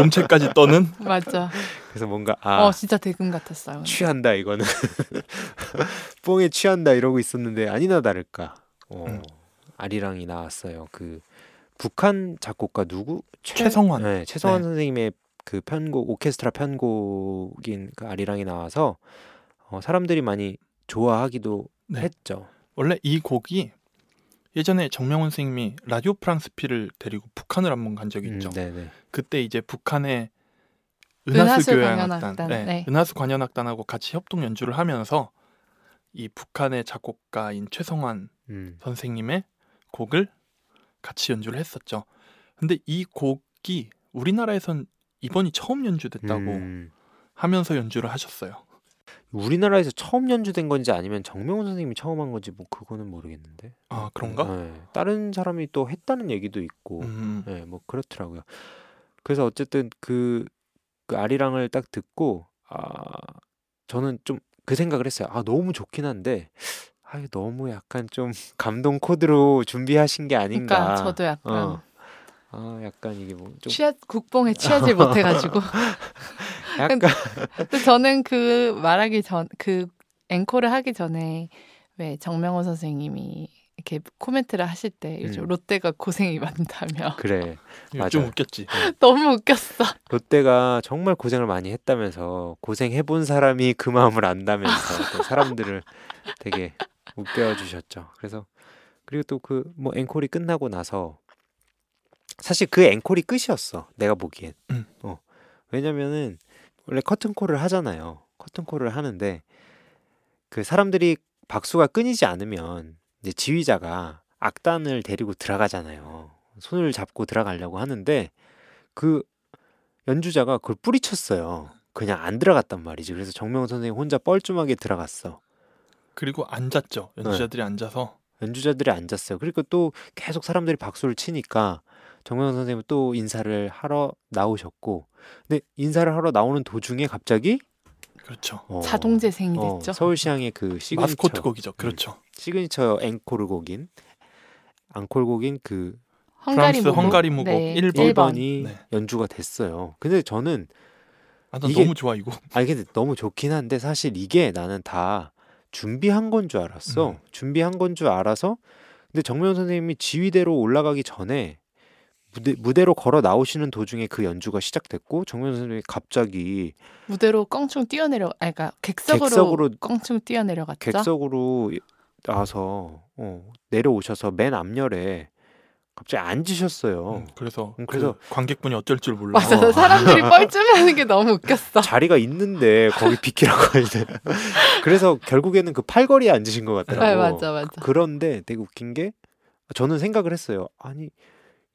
몸체까지 떠는 <laughs> 맞아. 그래서 뭔가 아 어, 진짜 대금 같았어요. 근데. 취한다 이거는 <laughs> 뽕에 취한다 이러고 있었는데 아니나 다를까 어, 음. 아리랑이 나왔어요 그 북한 작곡가 누구 최- 최성환. 네, 최성환 네. 선생님의 그 편곡 오케스트라 편곡인 그 아리랑이 나와서 어, 사람들이 많이 좋아하기도 네. 했죠 원래 이 곡이 예전에 정명훈 선생님이 라디오 프랑스피를 데리고 북한을 한번 간 적이 있죠. 음, 네네 그때 이제 북한의 은하수 교향악단, 네, 네. 은하수 관현악단하고 같이 협동 연주를 하면서 이 북한의 작곡가인 최성환 음, 선생님의 곡을 같이 연주를 했었죠. 근데 이 곡이 우리나라에선 이번이 처음 연주됐다고 음. 하면서 연주를 하셨어요. 우리나라에서 처음 연주된 건지 아니면 정명훈 선생님이 처음 한 건지 뭐 그거는 모르겠는데 아 그런가? 네, 다른 사람이 또 했다는 얘기도 있고 음, 네, 뭐 그렇더라고요. 그래서 어쨌든 그, 그 아리랑을 딱 듣고 아 저는 좀 그 생각을 했어요. 아 너무 좋긴 한데 아 너무 약간 좀 <laughs> 감동 코드로 준비하신 게 아닌가. 그러니까 저도 약간 어. 아 약간 이게 뭐 좀 취하 국뽕에 취하지 못해가지고. <laughs> 약간 <laughs> 근데 저는 그 말하기 전 그 앵콜을 하기 전에 왜 정명호 선생님이 이렇게 코멘트를 하실 때 요즘 음. 롯데가 고생이 많다며 그래 좀. 웃겼지. <laughs> 너무 웃겼어. 롯데가 정말 고생을 많이 했다면서 고생해 본 사람이 그 마음을 안다면서 또 사람들을 되게 웃겨 주셨죠. 그래서 그리고 또 그 뭐 앵콜이 끝나고 나서 사실 그 앵콜이 끝이었어. 내가 보기엔. 음. 어. 왜냐면은 원래 커튼콜을 하잖아요. 커튼콜을 하는데 그 사람들이 박수가 끊이지 않으면 이제 지휘자가 악단을 데리고 들어가잖아요. 손을 잡고 들어가려고 하는데 그 연주자가 그걸 뿌리쳤어요. 그냥 안 들어갔단 말이지. 그래서 정명훈 선생님 혼자 뻘쭘하게 들어갔어. 그리고 앉았죠. 네. 연주자들이 앉아서 연주자들이 앉았어요. 그리고 또 계속 사람들이 박수를 치니까 정명훈 선생님은 또 인사를 하러 나오셨고, 근데 인사를 하러 나오는 도중에 갑자기 그렇죠. 어, 자동 재생이 어, 됐죠. 서울시향의 그 시그니처 마스코트 곡이죠. 그렇죠. 시그니처 앵콜 곡인 앙콜 곡인 그 프랑스 무곡. 헝가리 무곡 네, 일 번. 1번. 1번이 네. 연주가 됐어요. 근데 저는 아, 나 이게- 너무 좋아 이거. 아 이게 너무 좋긴 한데 사실 이게 나는 다 준비한 건 줄 알았어. 음. 준비한 건 줄 알아서 근데 정면 선생님이 지휘대로 올라가기 전에 무대, 무대로 걸어 나오시는 도중에 그 연주가 시작됐고 정면 선생님이 갑자기 무대로 껑충 뛰어내려, 아니 그러니까 객석으로, 객석으로 껑충 뛰어내려갔죠. 객석으로 나와서 어, 내려오셔서 맨 앞열에 갑자기 앉으셨어요. 음, 그래서 음, 그래서- 그 관객분이 어쩔 줄 몰라. 맞아, 어. 사람들이 뻘쭘해하는 게 너무 웃겼어. 자리가 있는데 거기 비키라고 이제 <laughs> 그래서 결국에는 그 팔걸이에 앉으신 것 같더라고. 네, 맞아, 맞아. 그런데 되게 웃긴 게 저는 생각을 했어요. 아니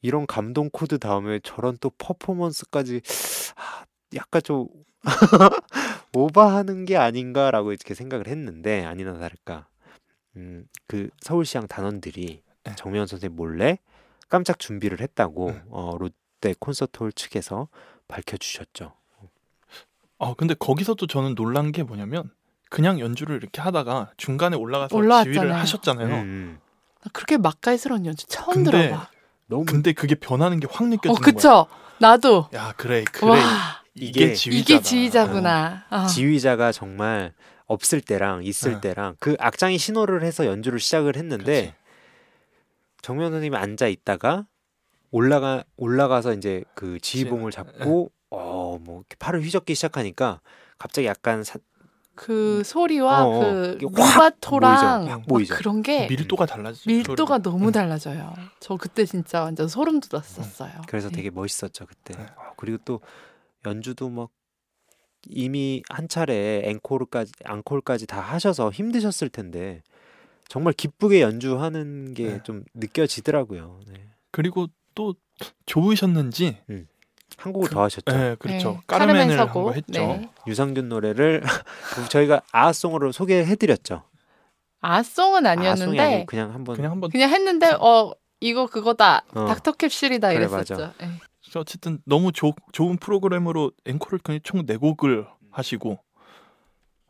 이런 감동 코드 다음에 저런 또 퍼포먼스까지 아, 약간 좀 <laughs> 오버하는 게 아닌가라고 이렇게 생각을 했는데 아니나 다를까 음, 그 서울시향 단원들이 네. 정명훈 선생님 몰래 깜짝 준비를 했다고 음. 어, 롯데 콘서트홀 측에서 밝혀주셨죠. 아 근데 거기서도 저는 놀란 게 뭐냐면 그냥 연주를 이렇게 하다가 중간에 올라가서 올라왔잖아요. 지휘를 하셨잖아요. 음, 음. 나 그렇게 맛깔스러운 연주 처음 근데 들어봐. 너무 근데 그게 변하는 게 확 느껴지는 어, 그쵸? 나도. 거야. 야 그래 그래 와, 이게 이게- 지휘자다. 이게 지휘자구나. 어. 지휘자가 정말 없을 때랑 있을 어. 때랑 그 악장이 신호를 해서 연주를 시작을 했는데 그치. 정면 선생님이 앉아 있다가 올라가 올라가서 이제 그 지휘봉을 잡고 어뭐 팔을 휘젓기 시작하니까 갑자기 약간 사, 그 소리와 어, 어. 그? 확막 보이죠? 그런 게 밀도가 달라지죠. 밀도가 너무 음. 달라져요. 저 그때 진짜 완전 소름 돋았었어요. 그래서 네. 되게 멋있었죠 그때. 네. 어, 그리고 또 연주도 막 이미 한 차례 앵콜까지 앙콜까지 다 하셔서 힘드셨을 텐데 정말 기쁘게 연주하는 게 네. 좀 느껴지더라고요. 네. 그리고 또 좋으셨는지 한 한 곡을 그- 더 하셨죠. 네, 그렇죠. 네, 까르멘을 카르멘 한 서고. 거 했죠. 네. 유상균 노래를 <laughs> 저희가 아송으로 소개해드렸죠. 아송은 아니었는데 아니고 그냥 한번 그냥 한번 그냥 했는데 어 이거 그거다 어. 닥터 캡슐이다 그래, 이랬었죠. 예. 어쨌든 너무 조, 좋은 프로그램으로 앵콜을 그냥 총 네 곡을 하시고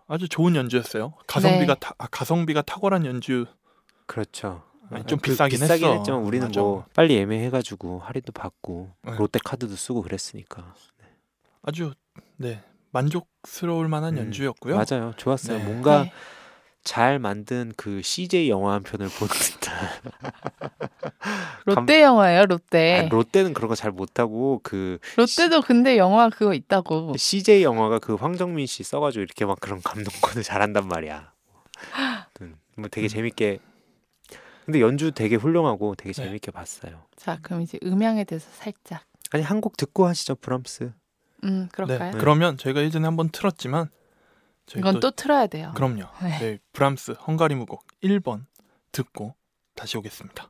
아주 좋은 연주였어요. 가성비가 네. 타, 아, 가성비가 탁월한 연주. 그렇죠. 아니, 좀 그 비싸긴 비싸긴 했어. 했지만 우리는 맞아. 뭐 빨리 예매해가지고 할인도 받고 네. 롯데 카드도 쓰고 그랬으니까 아주 네 만족스러울 만한 음, 연주였고요. 맞아요. 좋았어요. 네. 뭔가 네. 잘 만든 그 CJ 영화 한 편을 본 듯한. <laughs> 롯데 영화예요, 롯데. 아, 롯데는 그런 거 잘 못하고 그 롯데도 근데 영화 그거 있다고. CJ 영화가 그 황정민 씨 써가지고 이렇게 막 그런 감동권을 잘한단 말이야. 아무튼 <gasps> 뭐 되게 음. 재밌게. 근데 연주 되게 훌륭하고 되게 네. 재밌게 봤어요. 자, 그럼 이제 음향에 대해서 살짝. 아니 한 곡 듣고 하시죠 브람스. 음, 그럴까요? 네, 그러면 저희가 예전에 한번 틀었지만 저희 이건 또 틀어야 돼요. 그럼요. 네. 네, 브람스 헝가리 무곡 1번 듣고 다시 오겠습니다.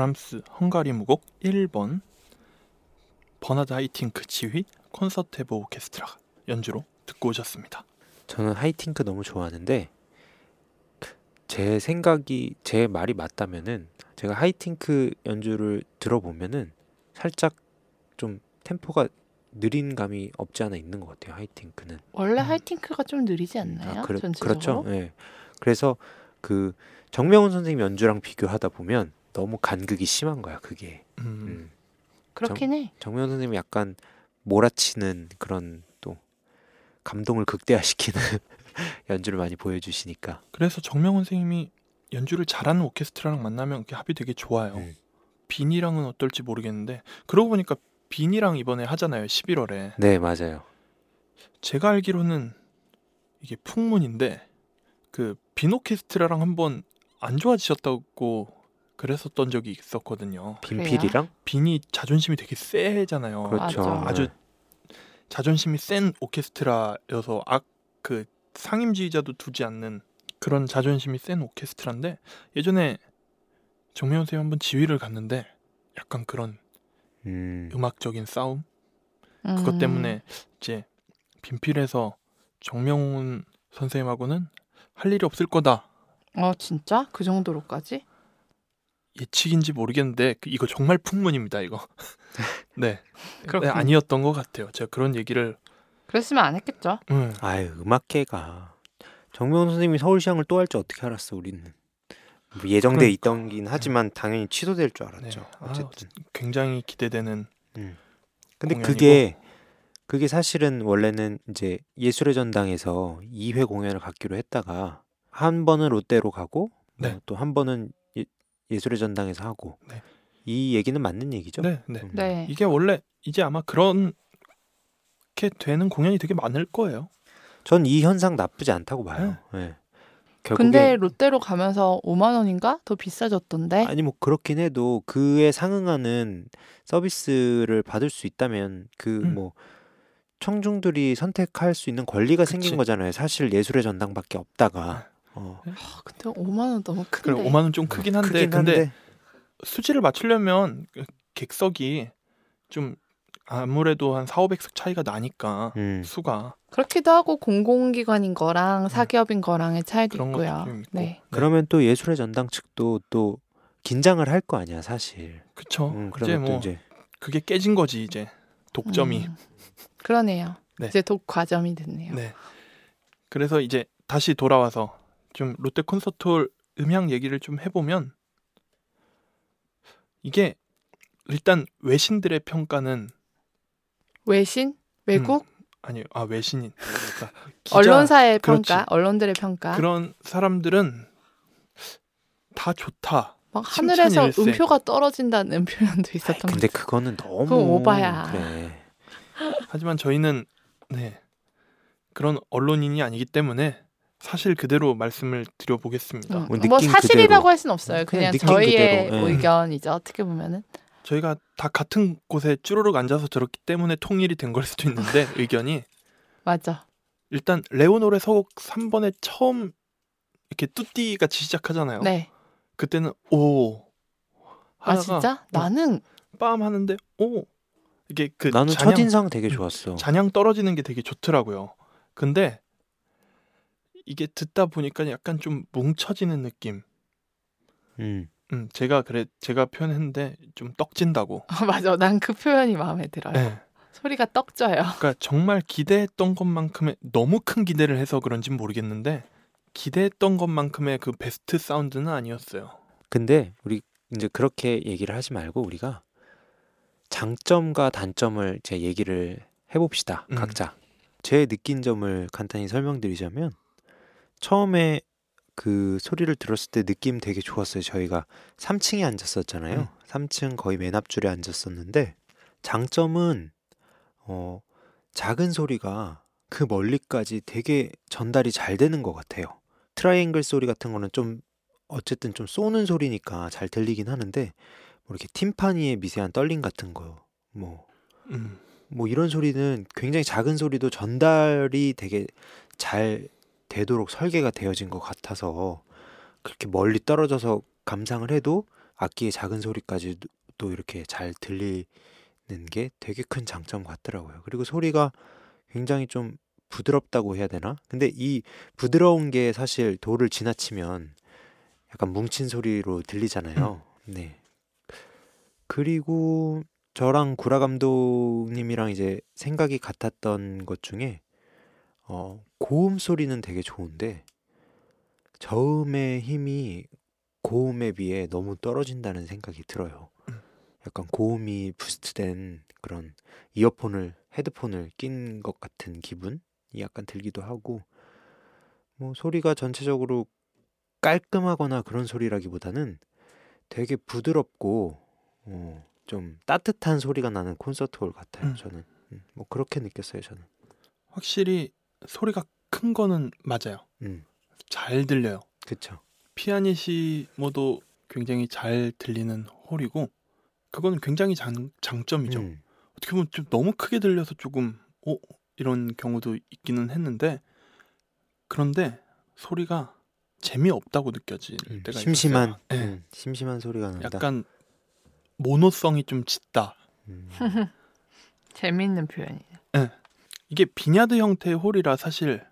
브람스 헝가리 무곡 1번 버나드 하이팅크 지휘 콘세르트헤바우 오케스트라 연주로 듣고 오셨습니다. 저는 하이팅크 너무 좋아하는데 제 생각이 제 말이 맞다면은 제가 하이팅크 연주를 들어보면은 살짝 좀 템포가 느린 감이 없지 않아 있는 것 같아요. 하이팅크는. 원래 음. 하이팅크가 좀 느리지 않나요? 아, 그래, 전체적으로? 그렇죠. 예. 그래서 그 정명훈 선생님 연주랑 비교하다 보면 너무 간극이 심한 거야. 그게. 음, 음. 그렇긴 해. 정명 선생님이 약간 몰아치는 그런 또 감동을 극대화시키는 <laughs> 연주를 많이 보여주시니까 그래서 정명훈 선생님이 연주를 잘하는 오케스트라랑 만나면 그 합이 되게 좋아요. 음. 빈이랑은 어떨지 모르겠는데 그러고 보니까 빈이랑 이번에 하잖아요. 11월에. 네 맞아요. 제가 알기로는 이게 풍문인데 그 빈 오케스트라랑 한번 안 좋아지셨다고 그랬었던 적이 있었거든요. 빈필이랑 빈이 자존심이 되게 세잖아요. 그렇죠. 아주 네. 자존심이 센 오케스트라여서 악 그 상임지휘자도 두지 않는 그런 자존심이 센 오케스트라인데 예전에 정명훈 선생님 한번 지휘를 갔는데 약간 그런 음, 음악적인 싸움 음. 그것 때문에 이제 빈필에서 정명훈 선생님하고는 할 일이 없을 거다 어 진짜 그 정도로까지? 예측인지 모르겠는데 그- 이거 정말 풍문입니다 이거 <laughs> 네, 네 그렇군요. 아니었던 것 같아요 제가 그런 얘기를 그랬으면 안 했겠죠. 음, 아유 음악계가 정명 선생님이 서울시장을 또할줄 어떻게 알았어 우리는 뭐 예정돼 그러니까. 있던긴 하지만 당연히 취소될 줄 알았죠. 네. 아, 어쨌든. 굉장히 기대되는 음. 근데 공연이고. 그게 그게 사실은 원래는 이제 예술의 전당에서 2회 공연을 갖기로 했다가 한 번은 롯데로 가고 네. 또한 번은 예, 예술의 전당에서 하고 네. 이 얘기는 맞는 얘기죠. 네, 네. 음. 네. 이게 원래 이제 아마 그렇게 되는 공연이 되게 많을 거예요. 전 이 현상 나쁘지 않다고 봐요. 네. 결국에 근데 롯데로 가면서 5만 원인가 더 비싸졌던데. 아니 뭐 그렇긴 해도 그에 상응하는 서비스를 받을 수 있다면 그 음. 뭐 청중들이 선택할 수 있는 권리가 그치. 생긴 거잖아요. 사실 예술의 전당밖에 없다가. 어. 아, 근데 5만 원 너무 큰데. 그래 5만 원 좀 크긴 한데 크긴 근데 한데 수지를 맞추려면 그 객석이 좀 아무래도 한 4, 500석 차이가 나니까 음. 수가 그렇기도 하고 공공기관인 거랑 사기업인 거랑의 차이도 있고요. 좀 있고. 네. 그러면 또 예술의 전당 측도 또 긴장을 할 거 아니야 사실. 그쵸. 음, 이제 뭐 이제 그게 깨진 거지 이제 독점이. 음, 그러네요. 네. 이제 독 과점이 됐네요. 네. 그래서 이제 다시 돌아와서 좀 롯데 콘서트홀 음향 얘기를 좀 해보면 이게 일단 외신들의 평가는 외신, 외국, 아니 아 외신인 그러니까 <laughs> 기자, 언론사의 그렇지. 평가, 언론들의 평가. 그런 사람들은 다 좋다. 막 하늘에서 칭찬일세. 음표가 떨어진다는 표현도 있었던 근데 거. 그거는 너무 그건 오바야. 그래. 하지만 저희는 네 그런 언론인이 아니기 때문에 사실 그대로 말씀을 드려보겠습니다. 음, 뭐뭐 느낌 사실이라고 그대로. 할 수는 없어요. 그냥 그냥 느낌 저희의 그대로, 예. 의견이죠. 어떻게 보면은. 저희가 다 같은 곳에 쭈루룩 앉아서 들었기 때문에 통일이 된 걸 수도 있는데 <laughs> 의견이 맞아. 일단 레오노르의 서곡 3번에 처음 이렇게 뚜띠 같이 시작하잖아요. 네. 그때는 오 아 진짜? 나는 빰 하는데 오 이게 그 나는 첫인상 되게 좋았어. 잔향 떨어지는 게 되게 좋더라고요. 근데 이게 듣다 보니까 약간 좀 뭉쳐지는 느낌. 음. 음, 제가 그래 제가 표현했는데 좀 떡진다고. 아, 맞아. 난 그 표현이 마음에 들어요. 네. 소리가 떡져요. 그러니까 정말 기대했던 것만큼의 너무 큰 기대를 해서 그런지 모르겠는데 기대했던 것만큼의 그 베스트 사운드는 아니었어요. 근데 우리 이제 그렇게 얘기를 하지 말고 우리가 장점과 단점을 제 얘기를 해봅시다. 음. 각자. 제 느낀 점을 간단히 설명드리자면 처음에 그 소리를 들었을 때 느낌 되게 좋았어요. 저희가 3층에 앉았었잖아요. 음. 3층 거의 맨 앞줄에 앉았었는데 장점은 어 작은 소리가 그 멀리까지 되게 전달이 잘 되는 것 같아요. 트라이앵글 소리 같은 거는 좀 어쨌든 좀 쏘는 소리니까 잘 들리긴 하는데 뭐 이렇게 팀파니의 미세한 떨림 같은 거 뭐뭐 음. 이런 소리는 굉장히 작은 소리도 전달이 되게 잘 되도록 설계가 되어진 것 같아서 그렇게 멀리 떨어져서 감상을 해도 악기의 작은 소리까지 또 이렇게 잘 들리는 게 되게 큰 장점 같더라고요. 그리고 소리가 굉장히 좀 부드럽다고 해야 되나? 근데 이 부드러운 게 사실 도를 지나치면 약간 뭉친 소리로 들리잖아요. 네. 그리고 저랑 구라 감독님이랑 이제 생각이 같았던 것 중에 어, 고음 소리는 되게 좋은데 저음의 힘이 고음에 비해 너무 떨어진다는 생각이 들어요. 음. 약간 고음이 부스트된 그런 이어폰을 헤드폰을 낀 것 같은 기분이 약간 들기도 하고 뭐 소리가 전체적으로 깔끔하거나 그런 소리라기보다는 되게 부드럽고 어, 좀 따뜻한 소리가 나는 콘서트홀 같아요. 음. 저는 음, 뭐 그렇게 느꼈어요. 저는. 확실히 소리가 큰 거는 맞아요. 음, 잘 들려요. 그쵸. 피아니시모도 굉장히 잘 들리는 홀이고 그거는 굉장히 장, 장점이죠. 음, 어떻게 보면 좀 너무 크게 들려서 조금 어 이런 경우도 있기는 했는데 그런데 소리가 재미없다고 느껴질 음, 때가 심심한, 있었어요. 네. 음, 심심한 소리가 난다. 약간 모노성이 좀 짙다. 음, <laughs> 재미있는 표현이에요. 이게 비냐드 형태의 홀이라 사실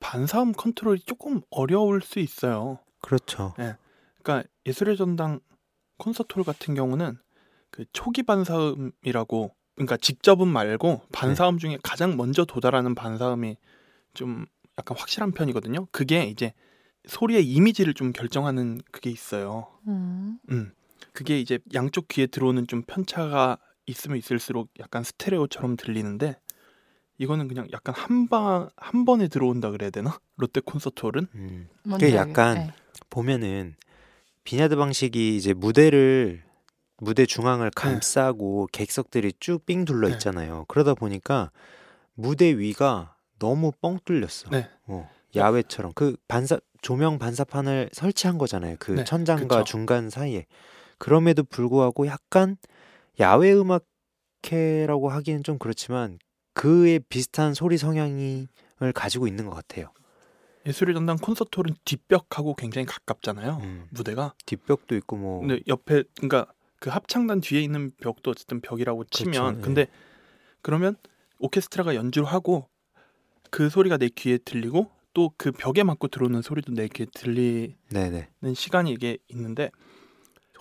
반사음 컨트롤이 조금 어려울 수 있어요. 그렇죠. 그러니까 예술의 전당 콘서트 홀 같은 경우는 그 초기 반사음이라고 그러니까 직접음 말고 반사음 중에 가장 먼저 도달하는 반사음이 좀 약간 확실한 편이거든요. 그게 이제 소리의 이미지를 좀 결정하는 그게 있어요. 음. 음. 그게 이제 양쪽 귀에 들어오는 좀 편차가 있으면 있을수록 약간 스테레오처럼 들리는데 이거는 그냥 약간 한방 한 번에 들어온다 그래야 되나? 롯데 콘서트 홀은 음. 그게 약간 네. 보면은 비냐드 방식이 이제 무대를 무대 중앙을 감싸고 객석들이 쭉 삥 둘러 네. 있잖아요. 그러다 보니까 무대 위가 너무 뻥 뚫렸어. 네. 어, 야외처럼 그 반사 조명 반사판을 설치한 거잖아요. 그 네, 천장과 그쵸. 중간 사이에. 그럼에도 불구하고 약간 야외 음악회라고 하기엔 좀 그렇지만 그에 비슷한 소리 성향을 가지고 있는 것 같아요. 예술의 전당 콘서트 홀은 뒷벽하고 굉장히 가깝잖아요. 음, 무대가. 뒷벽도 있고 뭐 근데 옆에 그러니까 그 합창단 뒤에 있는 벽도 어쨌든 벽이라고 치면 그렇죠, 예. 근데 그러면 오케스트라가 연주를 하고 그 소리가 내 귀에 들리고 또 그 벽에 맞고 들어오는 소리도 내 귀에 들리는 네네. 시간이 이게 있는데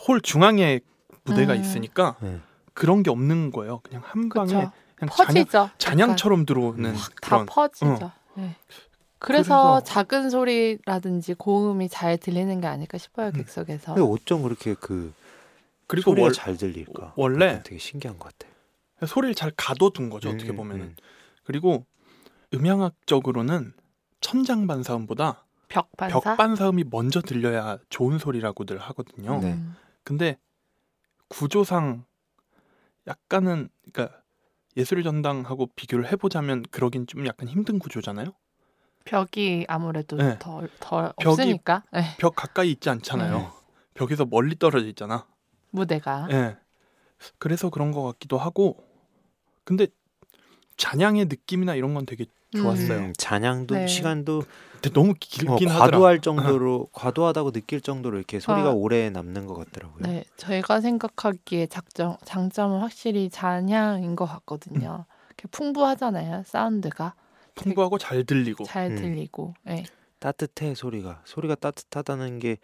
홀 중앙에 무대가 음. 있으니까 네. 그런 게 없는 거예요. 그냥 한 방에 그쵸. 그냥 잔향, 퍼지죠. 잔향 처럼 들어오는 음. 다 그런 퍼지죠. 네. 그래서, 그래서- 작은 소리라든지 고음이 잘 들리는 게 아닐까 싶어요 음. 객석에서. 근데 어쩜 그렇게 그 그리고 소리가 월, 잘 들릴까? 원래 되게 신기한 것 같아. 소리를 잘 가둬둔 거죠. 어떻게 음, 보면은 음. 그리고 음향학적으로는 천장 반사음보다 벽 반사. 벽 반사음이 먼저 들려야 좋은 소리라고들 하거든요. 네. 음. 근데 구조상 약간은 그러니까 예술의 전당하고 비교를 해보자면 그러긴 좀 약간 힘든 구조잖아요. 벽이 아무래도 네. 더, 더 벽이- 없으니까 네. 벽 가까이 있지 않잖아요. 네. 벽에서 멀리 떨어져 있잖아. 무대가. 예. 그래서 그런 것 같기도 하고. 근데 잔향의 느낌이나 이런 건 되게 좋았어요. 음, 잔향도 네. 시간도 너무 어, 길긴 하더라. 과도할 정도로 과도하다고 느낄 정도로 이렇게 소리가 아. 오래 남는 것 같더라고요. 네, 저희가 생각하기에 작정, 장점은 확실히 잔향인 것 같거든요. 이렇게 풍부하잖아요, 사운드가 풍부하고 잘 들리고. 잘 음. 들리고. 네. 따뜻해 소리가 소리가 따뜻하다는 게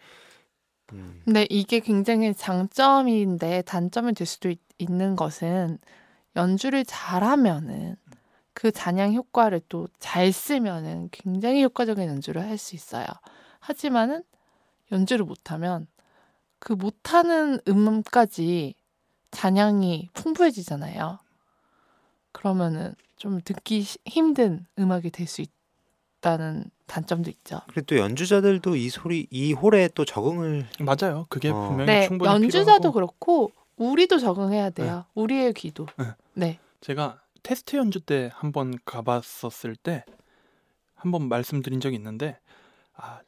음, 근데 이게 굉장히 장점인데 단점이 될 수도 있, 는 것은 연주를 잘하면은 그 잔향 효과를 또 잘 쓰면은 굉장히 효과적인 연주를 할 수 있어요. 하지만은 연주를 못하면 그 못하는 음까지 잔향이 풍부해지잖아요. 그러면은 좀 듣기 시- 힘든 음악이 될 수 있다는 단점도 있죠. 그리고 또 연주자들도 이 소리 이 홀에 또 적응을 맞아요. 그게 어. 분명히 네, 충분히 연주자도 필요하고. 그렇고 우리도 적응해야 돼요. 우리의 귀도. 네. 네. 제가 테스트 연주 때 한번 가봤었을 때 한번 말씀드린 적이 있는데 아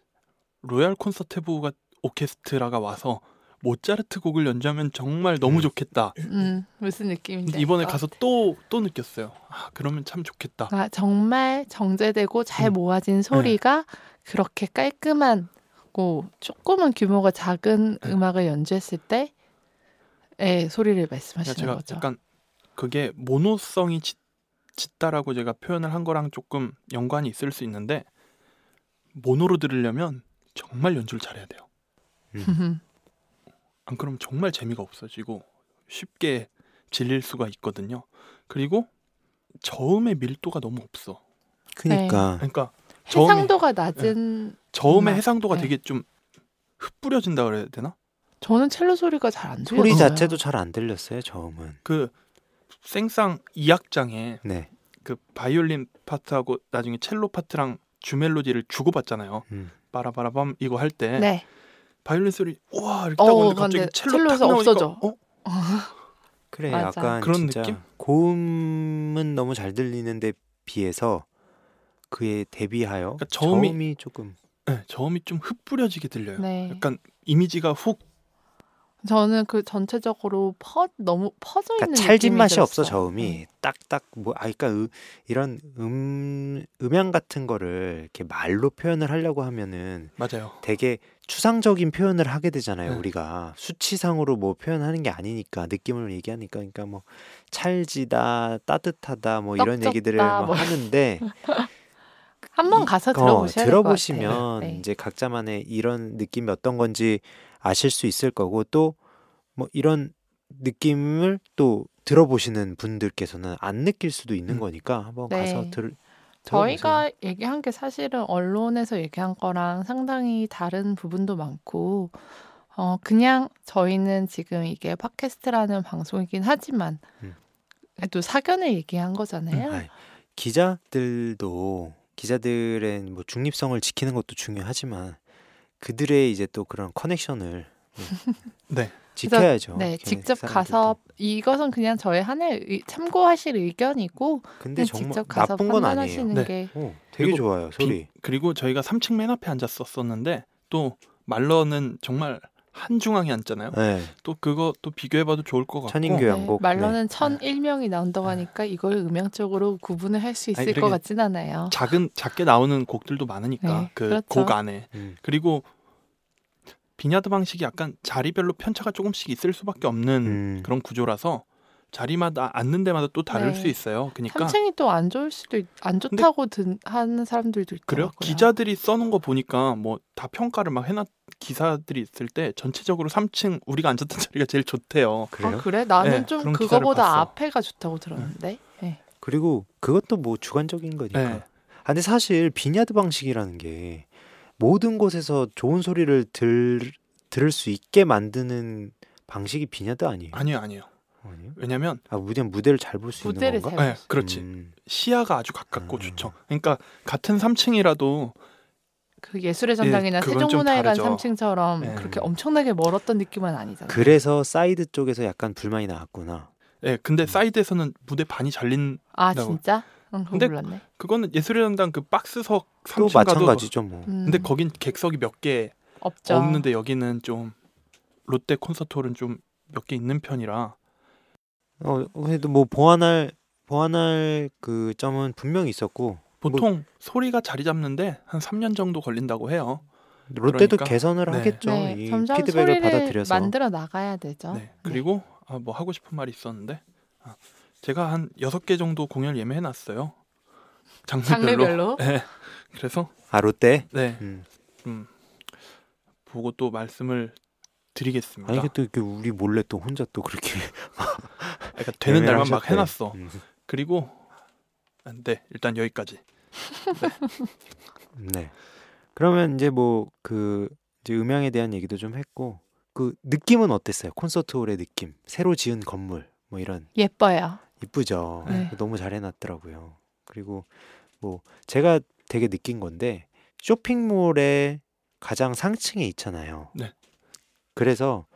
로얄 콘서테부가 오케스트라가 와서 모차르트 곡을 연주하면 정말 너무 음. 좋겠다. 음, 무슨 느낌인지. 이번에 알것 가서 또또 느꼈어요. 아 그러면 참 좋겠다. 아, 정말 정제되고 잘 음. 모아진 소리가 그렇게 깔끔한고 조금은 규모가 작은 네. 음악을 연주했을 때의 소리를 그러니까 말씀하시는 제가 거죠. 약간 그게 모노성이 짙, 짙다라고 제가 표현을 한 거랑 조금 연관이 있을 수 있는데 모노로 들으려면 정말 연주를 잘해야 돼요. <laughs> 안 그러면 정말 재미가 없어지고 쉽게 질릴 수가 있거든요. 그리고 저음의 밀도가 너무 없어. 그러니까 그러니까 저음의, 해상도가 낮은 저음의 음악. 해상도가 네. 되게 좀 흩뿌려진다 그래야 되나? 저는 첼로 소리가 잘 안 들려요. 소리 자체도 잘 안 들렸어요. 처음은. 그 생상 2악장에 네. 그 바이올린 파트하고 나중에 첼로 파트랑 주멜로디를 주고받잖아요. 음. 빠라바라밤 이거 할때 네. 바이올린 소리 우와 이렇게 어, 딱 오는데 갑자기 근데 첼로 딱 첼로에서 나오니까 없어져. 어? <laughs> 그래 맞아. 약간 그런 진짜 느낌? 고음은 너무 잘 들리는데 비해서 그에 대비하여 그러니까 저음이- 저음이 조금 네, 저음이 좀 흩뿌려지게 들려요. 네. 약간 이미지가 훅 저는 그 전체적으로 퍼 너무 퍼져 있는 그러니까 찰진 맛이 없어. 저음이 네. 딱딱 뭐아 그러니까 으- 이런 음 음향 같은 거를 이렇게 말로 표현을 하려고 하면은 맞아요. 되게 추상적인 표현을 하게 되잖아요 네. 우리가 수치상으로 뭐 표현하는 게 아니니까 느낌을 얘기하니까 그러니까 뭐 찰지다 따뜻하다 뭐 이런 떡졌다, 얘기들을 막 뭐. 하는데 <laughs> 한번 가서 어, 들어보셔야 같아요. 들어보시면 네. 이제 각자만의 이런 느낌이 어떤 건지 아실 수 있을 거고 또 뭐 이런 느낌을 또 들어보시는 분들께서는 안 느낄 수도 있는 음. 거니까 한번 네. 가서 들 저희가 얘기한 게 사실은 언론에서 얘기한 거랑 상당히 다른 부분도 많고, 어, 그냥 저희는 지금 이게 팟캐스트라는 방송이긴 하지만, 음. 또 사견을 얘기한 거잖아요. 아이, 기자들도 기자들의 뭐 중립성을 지키는 것도 중요하지만 그들의 이제 또 그런 커넥션을 네. 지켜야죠. 네, 직접 사람들도. 가서 이것은 그냥 저의 하나의 의- 참고하실 의견이고 근데 직접 가서 나쁜 건 아니에요. 판단하시는 네. 게 어, 되게 그리고 좋아요 소리. 그리고 저희가 3층 맨 앞에 앉았었었는데 또 말러는 정말 한 중앙에 앉잖아요. 네, 또 그거 또 비교해봐도 좋을 것 같고. 천인교 양곡. 네, 말로는 천 일명이 나온다고 하니까 이걸 음향적으로 구분을 할 수 있을 아니, 것 그러게 같진 않아요. 작은 작게 나오는 곡들도 많으니까 네, 그 그렇죠. 곡 안에 음. 그리고 비냐드 방식이 약간 자리별로 편차가 조금씩 있을 수밖에 없는 음. 그런 구조라서 자리마다 앉는 데마다 또 다를 네. 수 있어요. 그러니까 3층이 또 안 좋을 수도 있, 안 좋다고 든, 하는 사람들도 그래요? 있더라고요. 기자들이 써놓은 거 보니까 뭐 다 평가를 막 해놨 기사들이 있을 때 전체적으로 3층 우리가 앉았던 <laughs> 자리가 제일 좋대요. 그래요? 아, 그래? 나는 네, 좀 그거보다 봤어. 앞에가 좋다고 들었는데. 네. 그리고 그것도 뭐 주관적인 거니까. 네. 아, 근데 사실 비냐드 방식이라는 게 모든 곳에서 좋은 소리를 들 들을 수 있게 만드는 방식이 비냐드 아니에요? 아니요, 아니에요. 아니요? 왜냐면 아 무대 무대를 잘 볼 수 있는 건가? 잘 네, 그렇지. 음, 시야가 아주 가깝고 음. 좋죠. 그러니까 같은 3층이라도 그 예술의 전당이나 예, 세종문화회관 다르죠. 3층처럼 네. 그렇게 엄청나게 멀었던 느낌은 아니잖아요. 그래서 사이드 쪽에서 약간 불만이 나왔구나. 예, 음. 근데 사이드에서는 무대 반이 잘린 아. 진짜? 응, 그거 근데 몰랐네. 그거는 예술의 전당 그 박스석 또 3층 가도 마찬가지죠 뭐. 음, 근데 거긴 객석이 몇 개. 없는데 여기는 좀 롯데 콘서트홀은 좀 몇 개 있는 편이라 어 그래도 뭐 보완할 보완할 그 점은 분명히 있었고 보통 소리가 자리 잡는데 한 3년 정도 걸린다고 해요. 롯데도 그러니까, 개선을 네. 하겠죠. 네, 이 점점 피드백을 소리를 받아들여서. 만들어 나가야 되죠. 네. 그리고 아, 뭐 하고 싶은 말이 있었는데 아, 제가 한 여섯 개 정도 공연 예매해 놨어요. 장르별로. 장르별로. <laughs> 네. 그래서 아 롯데. 네. 음. 음, 보고 또 말씀을 드리겠습니다. 아니 또 이렇게 우리 몰래 또 혼자 또 그렇게 <laughs> 그러니까 되는 날만 막 예매하셨대. 해놨어. 음. 그리고 아, 네 일단 여기까지. <laughs> 네. 그러면 이제 뭐 그 이제 음향에 대한 얘기도 좀 했고 그 느낌은 어땠어요? 콘서트홀의 느낌, 새로 지은 건물 뭐 이런 예뻐요. 이쁘죠. 네. 너무 잘 해놨더라고요. 그리고 뭐 제가 되게 느낀 건데 쇼핑몰의 가장 상층에 있잖아요. 네. 그래서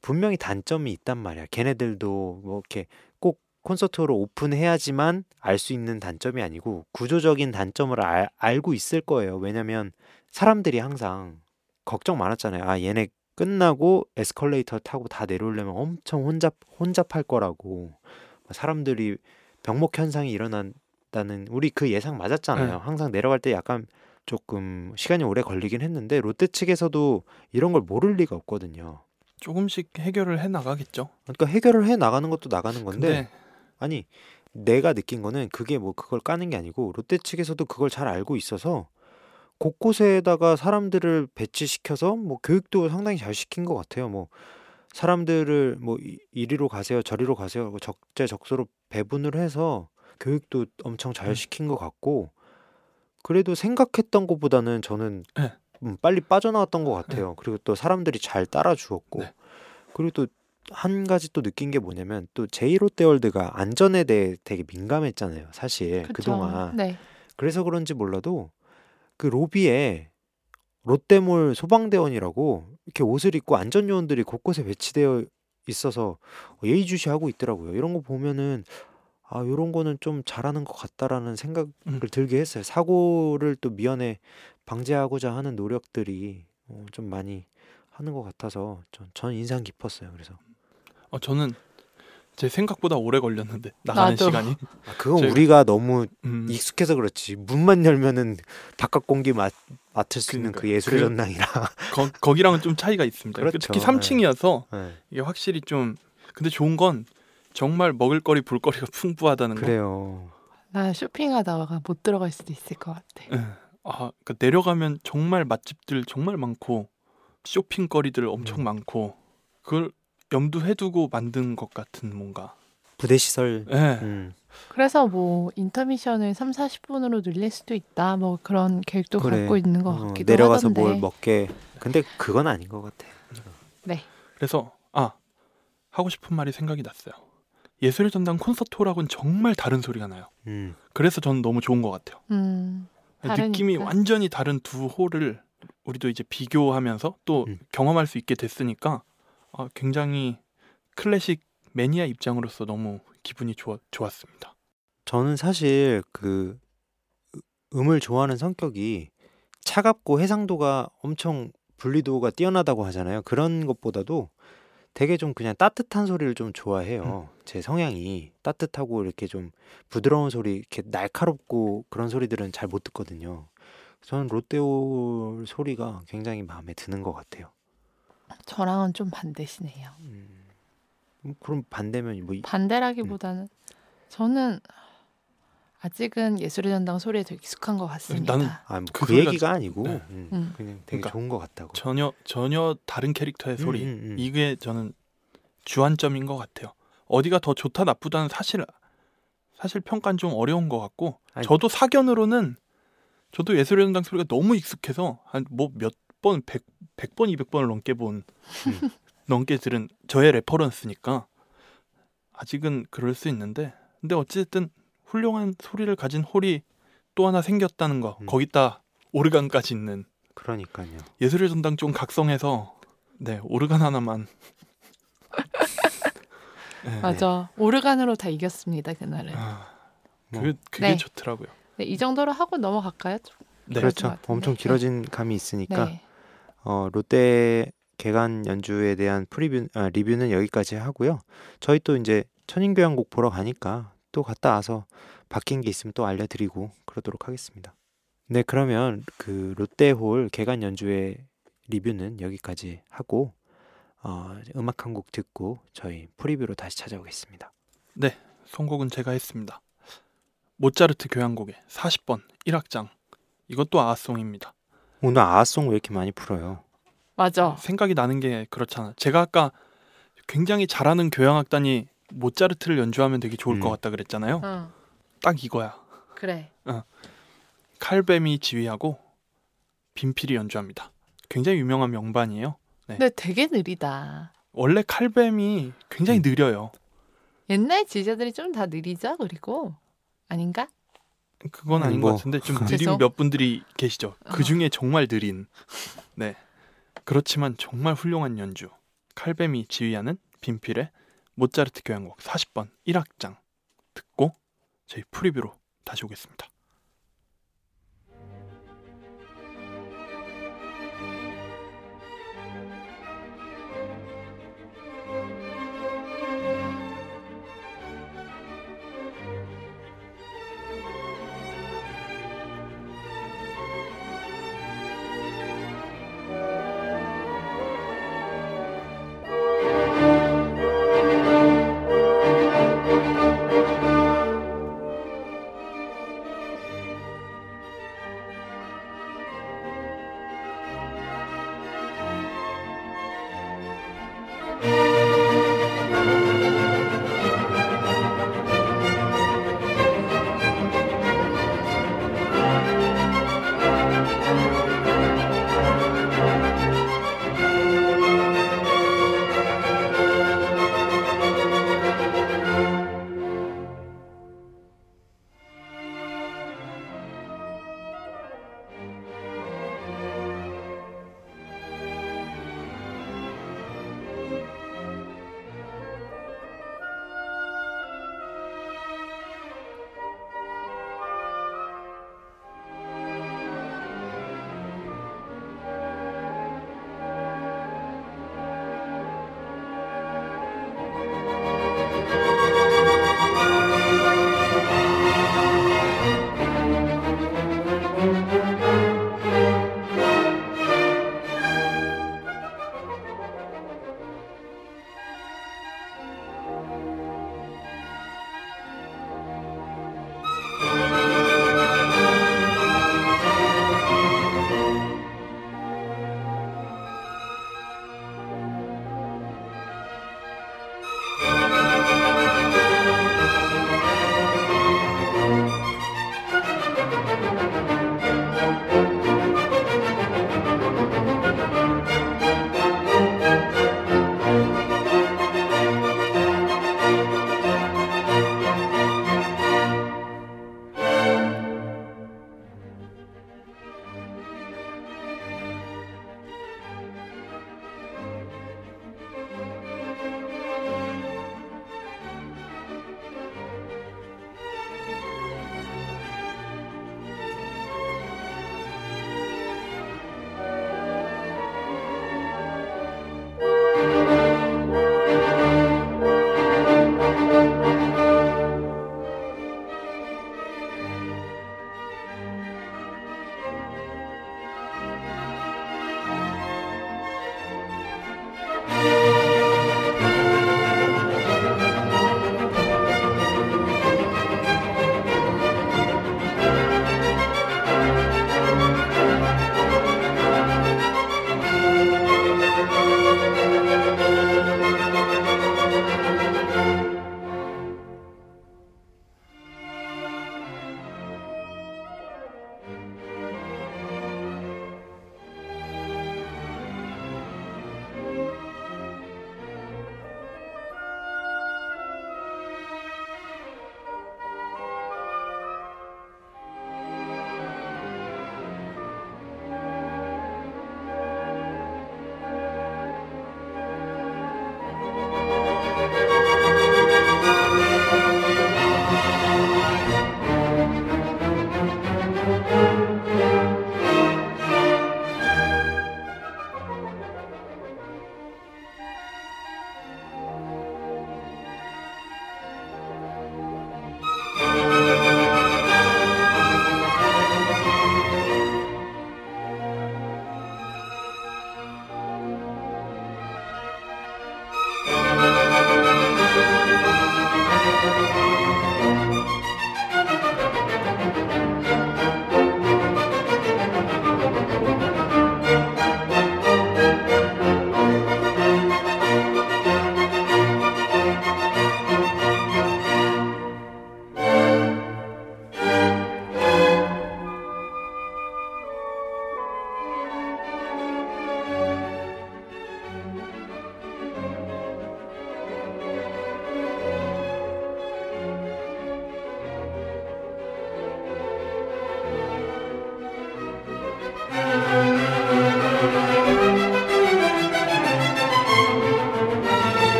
분명히 단점이 있단 말이야. 걔네들도 뭐 이렇게 꼭 콘서트홀을 오픈해야지만 알 수 있는 단점이 아니고 구조적인 단점을 알, 알고 있을 거예요. 왜냐면 사람들이 항상 걱정 많았잖아요. 아 얘네 끝나고 에스컬레이터 타고 다 내려오려면 엄청 혼잡 혼잡할 거라고 사람들이 병목 현상이 일어난다는 우리 그 예상 맞았잖아요. 네. 항상 내려갈 때 약간 조금 시간이 오래 걸리긴 했는데 롯데 측에서도 이런 걸 모를 리가 없거든요. 조금씩 해결을 해 나가겠죠. 그러니까 해결을 해 나가는 것도 나가는 건데 근데 아니 내가 느낀 거는 그게 뭐 그걸 까는 게 아니고 롯데 측에서도 그걸 잘 알고 있어서 곳곳에다가 사람들을 배치시켜서 뭐 교육도 상당히 잘 시킨 것 같아요. 뭐 사람들을 뭐 이- 이리로 가세요, 저리로 가세요 하고 적재적소로 배분을 해서 교육도 엄청 잘 음. 시킨 것 같고 그래도 생각했던 것보다는 저는 네. 음, 빨리 빠져나왔던 것 같아요. 그리고 또 사람들이 잘 따라주었고 네. 그리고 또 한 가지 또 느낀 게 뭐냐면 또 제이 롯데월드가 안전에 대해 되게 민감했잖아요. 사실 그쵸. 그동안. 네. 그래서 그런지 몰라도 그 로비에 롯데몰 소방대원이라고 이렇게 옷을 입고 안전 요원들이 곳곳에 배치되어 있어서 예의주시하고 있더라고요. 이런 거 보면은 아, 요런 거는 좀 잘하는 것 같다라는 생각을 음. 들게 했어요. 사고를 또 미연에 방지하고자 하는 노력들이 어, 좀 많이 하는 것 같아서 전, 전 인상 깊었어요. 그래서 어, 저는 제 생각보다 오래 걸렸는데 나가는 나도. 시간이. 아, 그건 제가- 우리가 너무 음, 익숙해서 그렇지 문만 열면은 바깥 공기 맡, 맡을 수 있는 그 그러니까요. 예술의 그- 전당이라 <laughs> 거, 거기랑은 좀 차이가 있습니다. 그렇죠. 특히 3층이어서 네, 이게 확실히 좀 근데 좋은 건 정말 먹을거리 볼거리가 <laughs> 풍부하다는 거. 그래요. 나 쇼핑하다가 못 들어갈 수도 있을 것 같아. 예. 아, 그러니까 내려가면 정말 맛집들 정말 많고 쇼핑거리들 엄청 음. 많고 그걸 염두해 두고 만든 것 같은 뭔가. 부대 시설. 예. 음, 그래서 뭐 인터미션을 3, 40분으로 늘릴 수도 있다. 뭐 그런 계획도 그래. 갖고 있는 것 어, 같기도 내려가서 하던데. 뭘 먹게. 근데 그건 아닌 것 같아. 그래서 아 하고 싶은 말이 생각이 났어요. 예술의 전당 콘서트홀하고는 정말 다른 소리가 나요. 음, 그래서 저는 너무 좋은 것 같아요. 음. 느낌이. 완전히 다른 두 홀을 우리도 이제 비교하면서 또 음. 경험할 수 있게 됐으니까 아, 굉장히 클래식 매니아 입장으로서 너무 기분이 좋아, 좋았습니다. 저는 사실 그 음을 좋아하는 성격이 차갑고 해상도가 엄청 분리도가 뛰어나다고 하잖아요. 그런 것보다도 되게 좀 그냥 따뜻한 소리를 좀 좋아해요. 제 성향이 따뜻하고 이렇게 좀 부드러운 소리, 이렇게 날카롭고 그런 소리들은 잘 못 듣거든요. 저는 롯데올 소리가 굉장히 마음에 드는 것 같아요. 저랑은 좀 반대시네요. 음, 음, 그럼 반대면 뭐 이- 반대라기보다는 저는 아직은 예술의 전당 소리에 더 익숙한 것 같습니다. 나는 아, 뭐 그 그, 얘기가 아니고 네. 음, 음. 그냥 되게 그러니까 좋은 것 같다고. 전혀 전혀 다른 캐릭터의 소리 음, 음, 음. 이게 저는 주안점인 것 같아요. 어디가 더 좋다 나쁘다는 사실 사실 평가는 좀 어려운 것 같고 아니- 저도 사견으로는 저도 예술의 전당 소리가 너무 익숙해서 한 뭐 몇 번, 백, 백 번, 이백 번을 넘게 본 음. 넘게 들은 저의 reference니까 아직은 그럴 수 있는데 근데 어쨌든 훌륭한 소리를 가진 홀이 또 하나 생겼다는 거 음. 거기다 오르간까지 있는 그러니까요. 예술의 전당 좀 각성해서 네 오르간 하나만 <laughs> 네, 맞아. 오르간으로 다 이겼습니다 그날은. 아, 뭐, 그게, 그게 네. 좋더라고요. 네, 이 정도로 하고 넘어갈까요? 좀? 네. 그렇죠. 엄청 길어진 감이 있으니까 네. 어, 롯데 개관 연주에 대한 프리뷰 아, 리뷰는 여기까지 하고요. 저희 또 이제 천인교향곡 보러 가니까 또 갔다 와서 바뀐 게 있으면 또 알려드리고 그러도록 하겠습니다. 네, 그러면 그 롯데홀 개관 연주의 리뷰는 여기까지 하고 어, 음악 한 곡 듣고 저희 프리뷰로 다시 찾아오겠습니다. 선곡은 제가 했습니다. 모차르트 교향곡의 40번 1악장 이것도 아송입니다. 오늘 아송 왜 이렇게 많이 풀어요? 맞아. 생각이 나는 게 그렇잖아. 제가 아까 굉장히 잘하는 교향악단이 모차르트를 연주하면 되게 좋을 음. 것 같다 그랬잖아요. 응. 딱 이거야. 그래. 칼뱀이 지휘하고 빈필이 연주합니다. 굉장히 유명한 명반이에요. 근데 되게 느리다. 원래 칼뱀이 굉장히 음. 느려요. 옛날 지휘자들이 좀 다 느리죠. 그리고 아닌가? 그건 아닌 뭐. 것 같은데 좀 <laughs> 느린. 몇 분들이 계시죠. 어. 그 중에 정말 느린. 네. 그렇지만 정말 훌륭한 연주. 칼뱀이 지휘하는 빈필의 모차르트 교향곡 40번 1악장 듣고 저희 프리뷰로 다시 오겠습니다.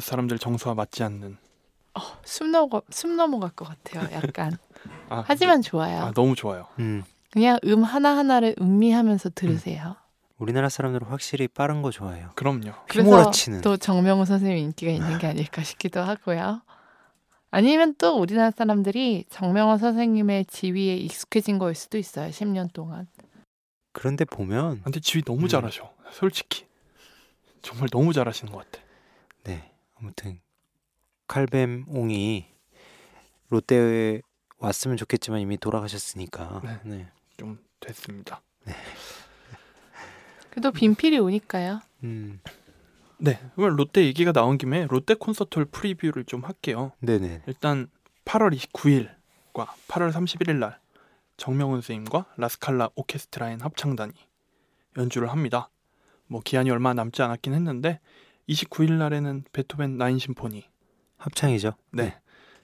우리나라 사람들 정서와 맞지 않는. 숨 넘어 숨 넘어갈 것 같아요. 약간. <laughs> 아, 하지만 좋아요. 아 너무 좋아요. 음. 그냥 음 하나 하나를 음미하면서 들으세요. 우리나라 사람들은 확실히 빠른 거 좋아해요. 그럼요. 그래서 휘몰아치는. 또 정명호 선생님 인기가 있는 게 아닐까 싶기도 하고요. 아니면 또 우리나라 사람들이 정명호 선생님의 지위에 익숙해진 거일 수도 있어요. 10년 동안. 그런데 보면 근데 지휘 너무 음. 잘하셔. 솔직히 정말 너무 잘하시는 것 같아. 네 아무튼 칼뱀옹이 롯데에 왔으면 좋겠지만 이미 돌아가셨으니까. 네. 네. 좀 됐습니다. 그래도 빈필이 오니까요. 음. 네, 그럼 롯데 얘기가 나온 김에 롯데 콘서트홀 프리뷰를 좀 할게요. 네네. 일단 8월 29일과 8월 31일 날 정명훈 선생님과 라스칼라 오케스트라인 합창단이 연주를 합니다. 뭐 기한이 얼마 남지 않았긴 했는데 29일 날에는 베토벤 9 심포니 합창이죠. 네.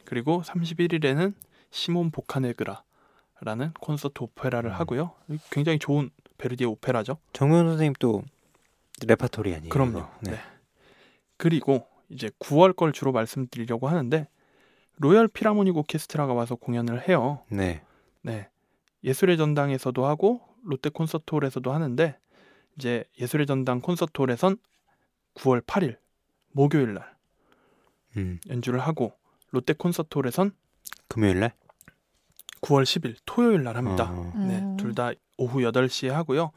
그리고 31일에는 시몬 보카네그라라는 콘서트 오페라를 음. 하고요. 굉장히 좋은 베르디의 오페라죠. 정명훈 선생님 또 레파토리 아니에요? 그럼요. 이거? 네. 그리고 이제 9월 걸 주로 말씀드리려고 하는데 로열 필하모닉 오케스트라가 와서 공연을 해요. 네. 네. 예술의 전당에서도 하고 롯데 콘서트홀에서도 하는데 이제 예술의 전당 콘서트홀에선 9월 8일 목요일 날 음. 연주를 하고 롯데 콘서트홀에선 금요일 날 9월 10일 토요일 날 합니다. 어. 네, 음. 둘다 오후 8시에 하고요.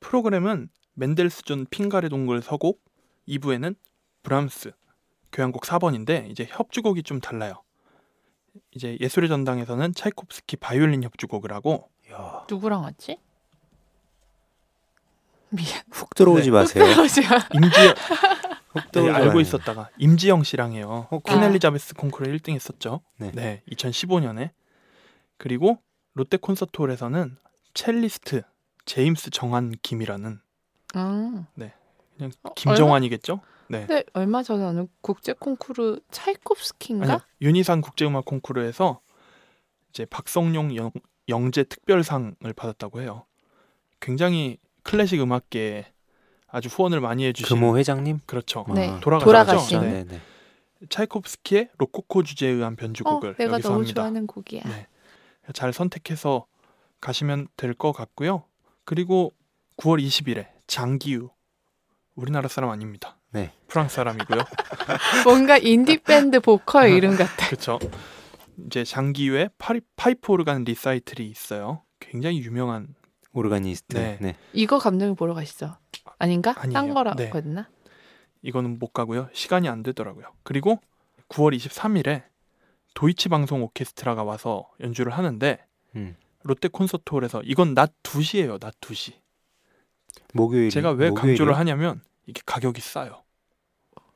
프로그램은 멘델스존 핑가레 동굴 서곡 2부에는 브람스 교향곡 4번인데 이제 협주곡이 좀 달라요. 이제 예술의 전당에서는 차이콥스키 바이올린 협주곡을 하고 야, 누구랑 왔지? 미안. 훅 들어오지 네. 마세요. <laughs> 임지영 훅 네, 들어오지 알고 마세요. 있었다가 임지영 씨랑 해요. 어, 퀸 아. 엘리자베스 콩쿠르 1등 했었죠. 네. 네, 2015년에. 그리고 롯데 콘서트홀에서는 첼리스트 제임스 정한 김이라는 음. 그냥 어, 김정환이겠죠? 네. 근데 얼마 전에 어느 국제 콩쿠르 차이콥스키인가? 아니요. 윤희상 국제음악 콩쿠르에서 이제 박성용 영, 영재 특별상을 받았다고 해요. 굉장히 클래식 음악계에 아주 후원을 많이 해주신 금호 회장님 그렇죠. 네. 아, 돌아가셨죠? 네. 네, 네. 차이콥스키의 로코코 주제에 의한 어, 변주곡을 내가 여기서 너무 합니다. 좋아하는 곡이야. 네. 잘 선택해서 가시면 될 것 같고요. 그리고 9월 20일에 장 기유 우리나라 사람 아닙니다. 네. 프랑스 사람이고요. <laughs> 뭔가 인디 밴드 보컬 이름 같아. <laughs> 그렇죠. 이제 장 기유의 파리, 파이프 오르간 리사이틀이 있어요. 굉장히 유명한 오르가니스트. 네. 네. 이거 감독님 보러 가시죠? 아닌가? 딴 아니에요. 거라고 네. 했나? 이거는 못 가고요. 시간이 안 되더라고요. 그리고 9월 23일에 도이치 방송 오케스트라가 와서 연주를 하는데 음. 롯데 콘서트홀에서 이건 낮 2시예요. 낮 2시. 목요일. 제가 왜 강조를 하냐면 이게 가격이 싸요.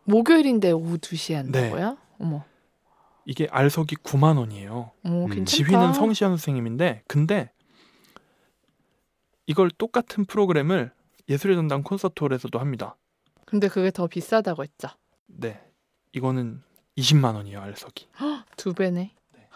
목요일인데 오후 2시에 한다고요? 어머. 이게 알석이 9만 원이에요. 오, 음. 괜찮다. 지휘는 성시현 선생님인데 근데 이걸 똑같은 프로그램을 예술의 전당 콘서트홀에서도 합니다. 근데 그게 더 비싸다고 했죠. 네. 이거는 20만 원이에요, 알석이. 두 배네. 네.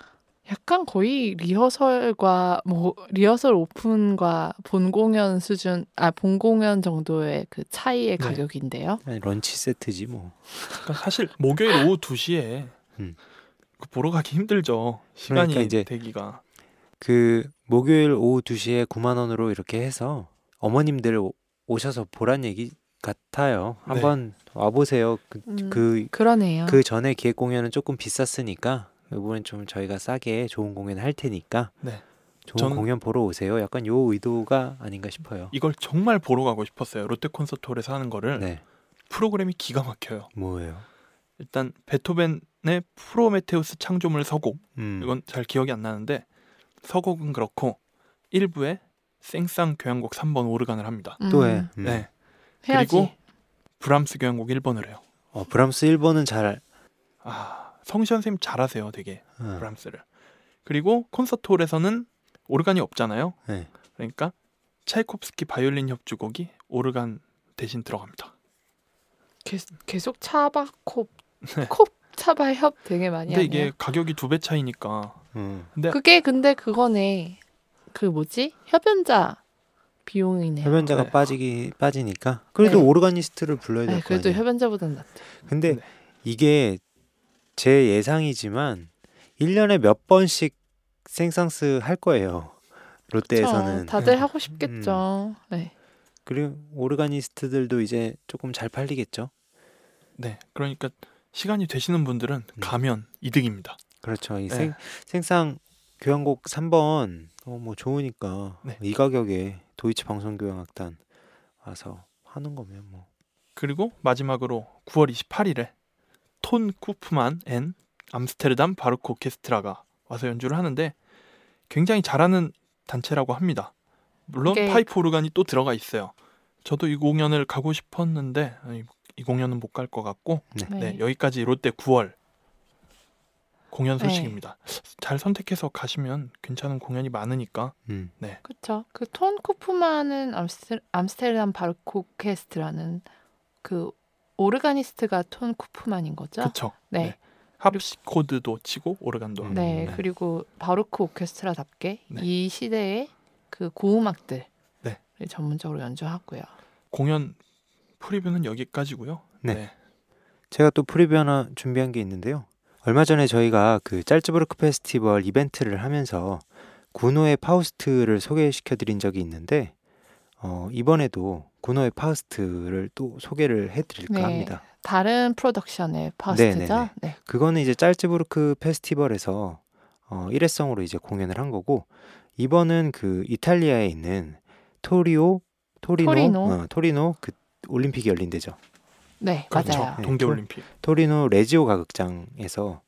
약간 거의 리허설과 뭐 리허설 오픈과 본 공연 수준 아 본 공연 정도의 그 차이의 네. 가격인데요. 아니, 런치 세트지 뭐. 그러니까 사실 목요일 오후 2시에 음. 그 보러 가기 힘들죠. 시간이 그러니까 이제 되기가. 그 목요일 오후 2시에 9만 원으로 이렇게 해서 어머님들 오- 오셔서 보란 얘기 같아요. 네. 한번 와 보세요. 그, 음, 그, 그러네요. 그 전에 기획 공연은 조금 비쌌으니까 이번엔 좀 저희가 싸게 좋은 공연 할 테니까 네. 좋은 공연 보러 오세요. 약간 요 의도가 아닌가 싶어요. 이걸 정말 보러 가고 싶었어요. 롯데 콘서트홀에서 하는 거를. 네. 프로그램이 기가 막혀요. 뭐예요? 일단 베토벤의 프로메테우스 창조물 서곡 음. 이건 잘 기억이 안 나는데 서곡은 그렇고 1부에 생쌍 교향곡 3번 오르간을 합니다. 음, 또 해. 음. 네. 해야지. 그리고 브람스 교향곡 1번을 해요. 어, 브람스 1번은 잘 아, 성시현 선생님 잘하세요, 되게. 어, 브람스를. 그리고 콘서트 홀에서는 오르간이 없잖아요. 네. 그러니까 차이콥스키 바이올린 협주곡이 오르간 대신 들어갑니다. 계, 계속 차바 콥, 네. 콥 차바 협 되게 많이 근데 하네요. 이게 가격이 두 배 차이니까 음. 근데 그게 근데 그거네. 그 뭐지? 협연자 비용이네요. 협연자가 네. 빠지기 빠지니까 그래도 네. 오르가니스트를 불러야 네, 될거 그래도 아니에요. 협연자보다는 낫대. 근데 네. 이게 제 예상이지만 1년에 몇 번씩 생상스 할 거예요. 롯데에서는. 그쵸. 다들 하고 싶겠죠. 네. 그리고 오르가니스트들도 이제 조금 잘 팔리겠죠. 네. 그러니까 시간이 되시는 분들은 음. 가면 이득입니다. 그렇죠. 이 네. 생, 생상 교향곡 3번 어, 뭐 좋으니까 네. 이 가격에 도이치 방송교향악단 와서 하는 거면 뭐 그리고 마지막으로 9월 28일에 톤 쿠프만 and 암스테르담 바로크 오케스트라가 와서 연주를 하는데 굉장히 잘하는 단체라고 합니다. 물론 이게- 파이프 오르간이 또 들어가 있어요. 저도 이 공연을 가고 싶었는데 이, 이 공연은 못 갈 것 같고 네. 네, 여기까지 롯데 9월 공연 네. 소식입니다. 잘 선택해서 가시면 괜찮은 공연이 많으니까 음. 그쵸. 그 톤 쿠프만은 암스테, 암스테르담 바로크 오케스트라는 그 오르가니스트가 톤 쿠프만인 거죠. 그쵸? 네. 네. 합시코드도 치고 오르간도 하고 네, 네. 그리고 바로크 오케스트라답게 네. 이 시대의 그 고음악들을 네. 전문적으로 연주하고요. 공연 프리뷰는 여기까지고요. 네. 제가 또 프리뷰 하나 준비한 게 있는데요. 얼마 전에 저희가 그 짤츠부르크 페스티벌 이벤트를 하면서 구노의 파우스트를 소개시켜 드린 적이 있는데 어, 이번에도 구노의 파우스트를 또 소개를 해 드릴까 네. 합니다. 다른 프로덕션의 파우스트죠. 네네네. 네. 그거는 이제 짤츠부르크 페스티벌에서 어, 일회성으로 이제 공연을 한 거고 이번은 그 이탈리아에 있는 토리오 토리노 토리노. 어, 토리노 그 올림픽이 열린 데죠. 네, 그렇죠. 맞아요. 네. 동계올림픽. 토리노 레지오 가극장에서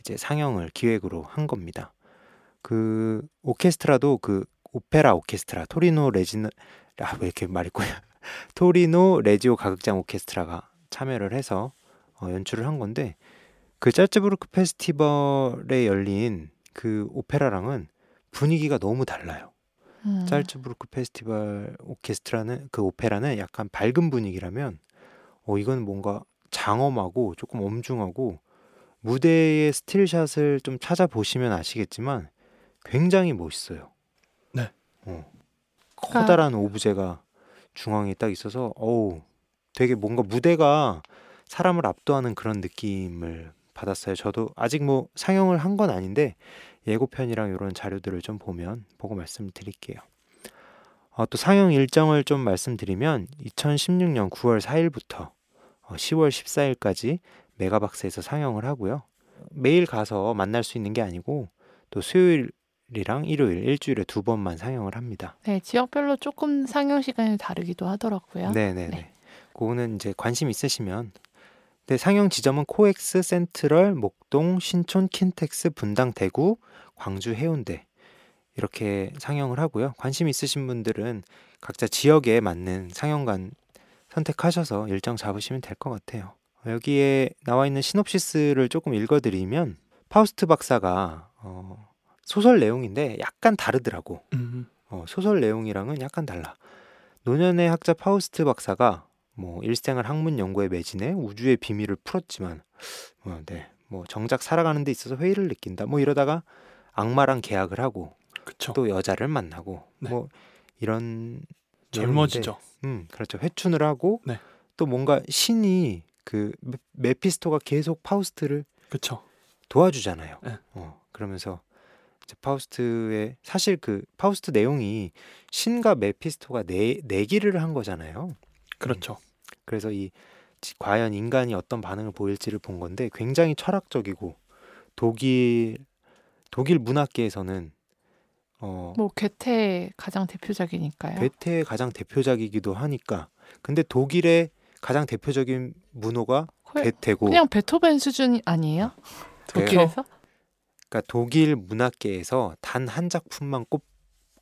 이제 상영을 기획으로 한 겁니다. 그 오케스트라도 그 오페라 오케스트라 토리노 레지노 아 왜 이렇게 말이 꼬여 <laughs> 토리노 레지오 가극장 오케스트라가 참여를 해서 어, 연출을 한 건데 그 짤츠부르크 페스티벌에 열린 그 오페라랑은 분위기가 너무 달라요. 음. 짤츠부르크 페스티벌 오케스트라는 그 오페라는 약간 밝은 분위기라면 어 이건 뭔가 장엄하고 조금 엄중하고 무대의 스틸샷을 좀 찾아보시면 아시겠지만 굉장히 멋있어요. 네. 어. 커다란 오브제가 중앙에 딱 있어서 어우 되게 뭔가 무대가 사람을 압도하는 그런 느낌을 받았어요. 저도 아직 뭐 상영을 한 건 아닌데 예고편이랑 이런 자료들을 좀 보면 보고 말씀드릴게요. 어, 또 상영 일정을 좀 말씀드리면 2016년 9월 4일부터 10월 14일까지 메가박스에서 상영을 하고요. 매일 가서 만날 수 있는 게 아니고 또 수요일이랑 일요일 일주일에 두 번만 상영을 합니다. 네, 지역별로 조금 상영 시간이 다르기도 하더라고요. 네네네. 네. 그거는 이제 관심 있으시면. 네, 상영 지점은 코엑스, 센트럴, 목동, 신촌, 킨텍스, 분당, 대구, 광주, 해운대 이렇게 상영을 하고요. 관심 있으신 분들은 각자 지역에 맞는 상영관 선택하셔서 일정 잡으시면 될 것 같아요. 여기에 나와 있는 시놉시스를 조금 읽어드리면 파우스트 박사가 어, 소설 내용인데 약간 다르더라고. 음, 어, 소설 내용이랑은 약간 달라. 노년의 학자 파우스트 박사가 뭐 일생을 학문 연구에 매진해 우주의 비밀을 풀었지만, 어, 네, 뭐 정작 살아가는 데 있어서 회의를 느낀다. 뭐 이러다가 악마랑 계약을 하고 그쵸. 또 여자를 만나고 네. 뭐 이런 젊어지죠. 음, 그렇죠. 회춘을 하고 네. 또 뭔가 신이 그 메- 메피스토가 계속 파우스트를 그쵸. 도와주잖아요. 네. 어, 그러면서 이제 파우스트의 사실 그 파우스트 내용이 신과 메피스토가 내 내기를 한 거잖아요. 그렇죠. 그래서 이 지- 과연 인간이 어떤 반응을 보일지를 본 건데 굉장히 철학적이고 독일 독일 문학계에서는 어 뭐 괴테 가장 대표작이니까요. 괴테의 가장 대표작이기도 하니까 근데 독일의 가장 대표적인 문호가 거의 괴테고 그냥 베토벤 수준 아니에요? 그래요? <laughs> 독일에서? 그러니까 독일 문학계에서 단 한 작품만 꼽,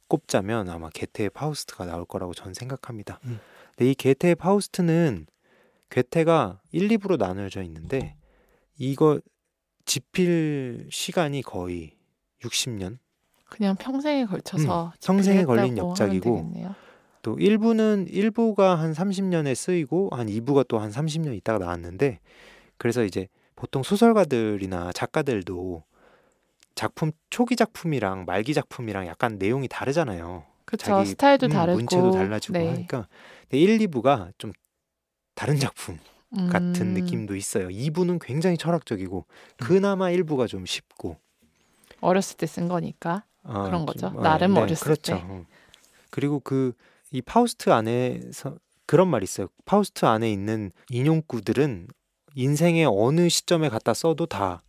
꼽자면 아마 괴테의 파우스트가 나올 거라고 저는 생각합니다. 음. 근데 이 괴테의 파우스트는 괴테가 1, 2부로 나누어져 있는데 이거 집필 시간이 거의 60년 그냥 평생에 걸쳐서 평생에 집필했다고 걸린 역작이고. 또 1부는 1부가 한 30년에 쓰이고 한 2부가 또 한 30년 있다가 나왔는데 그래서 이제 보통 소설가들이나 작가들도 작품 초기 작품이랑 말기 작품이랑 약간 내용이 다르잖아요. 그렇죠. 자기 스타일도 음, 다르고 문체도 달라지고 네. 하니까 1, 2부가 좀 다른 작품 같은 음, 느낌도 있어요. 2부는 굉장히 철학적이고 그나마 1부가 좀 쉽고 어렸을 때 쓴 거니까. 어, 그런 좀, 거죠. 어, 나름 어렸을 그렇죠. 때. 어. 그리고 그 이 파우스트 안에서 그런 말이 있어요. 파우스트 안에 있는 인용구들은 인생의 어느 시점에 갖다 써도 다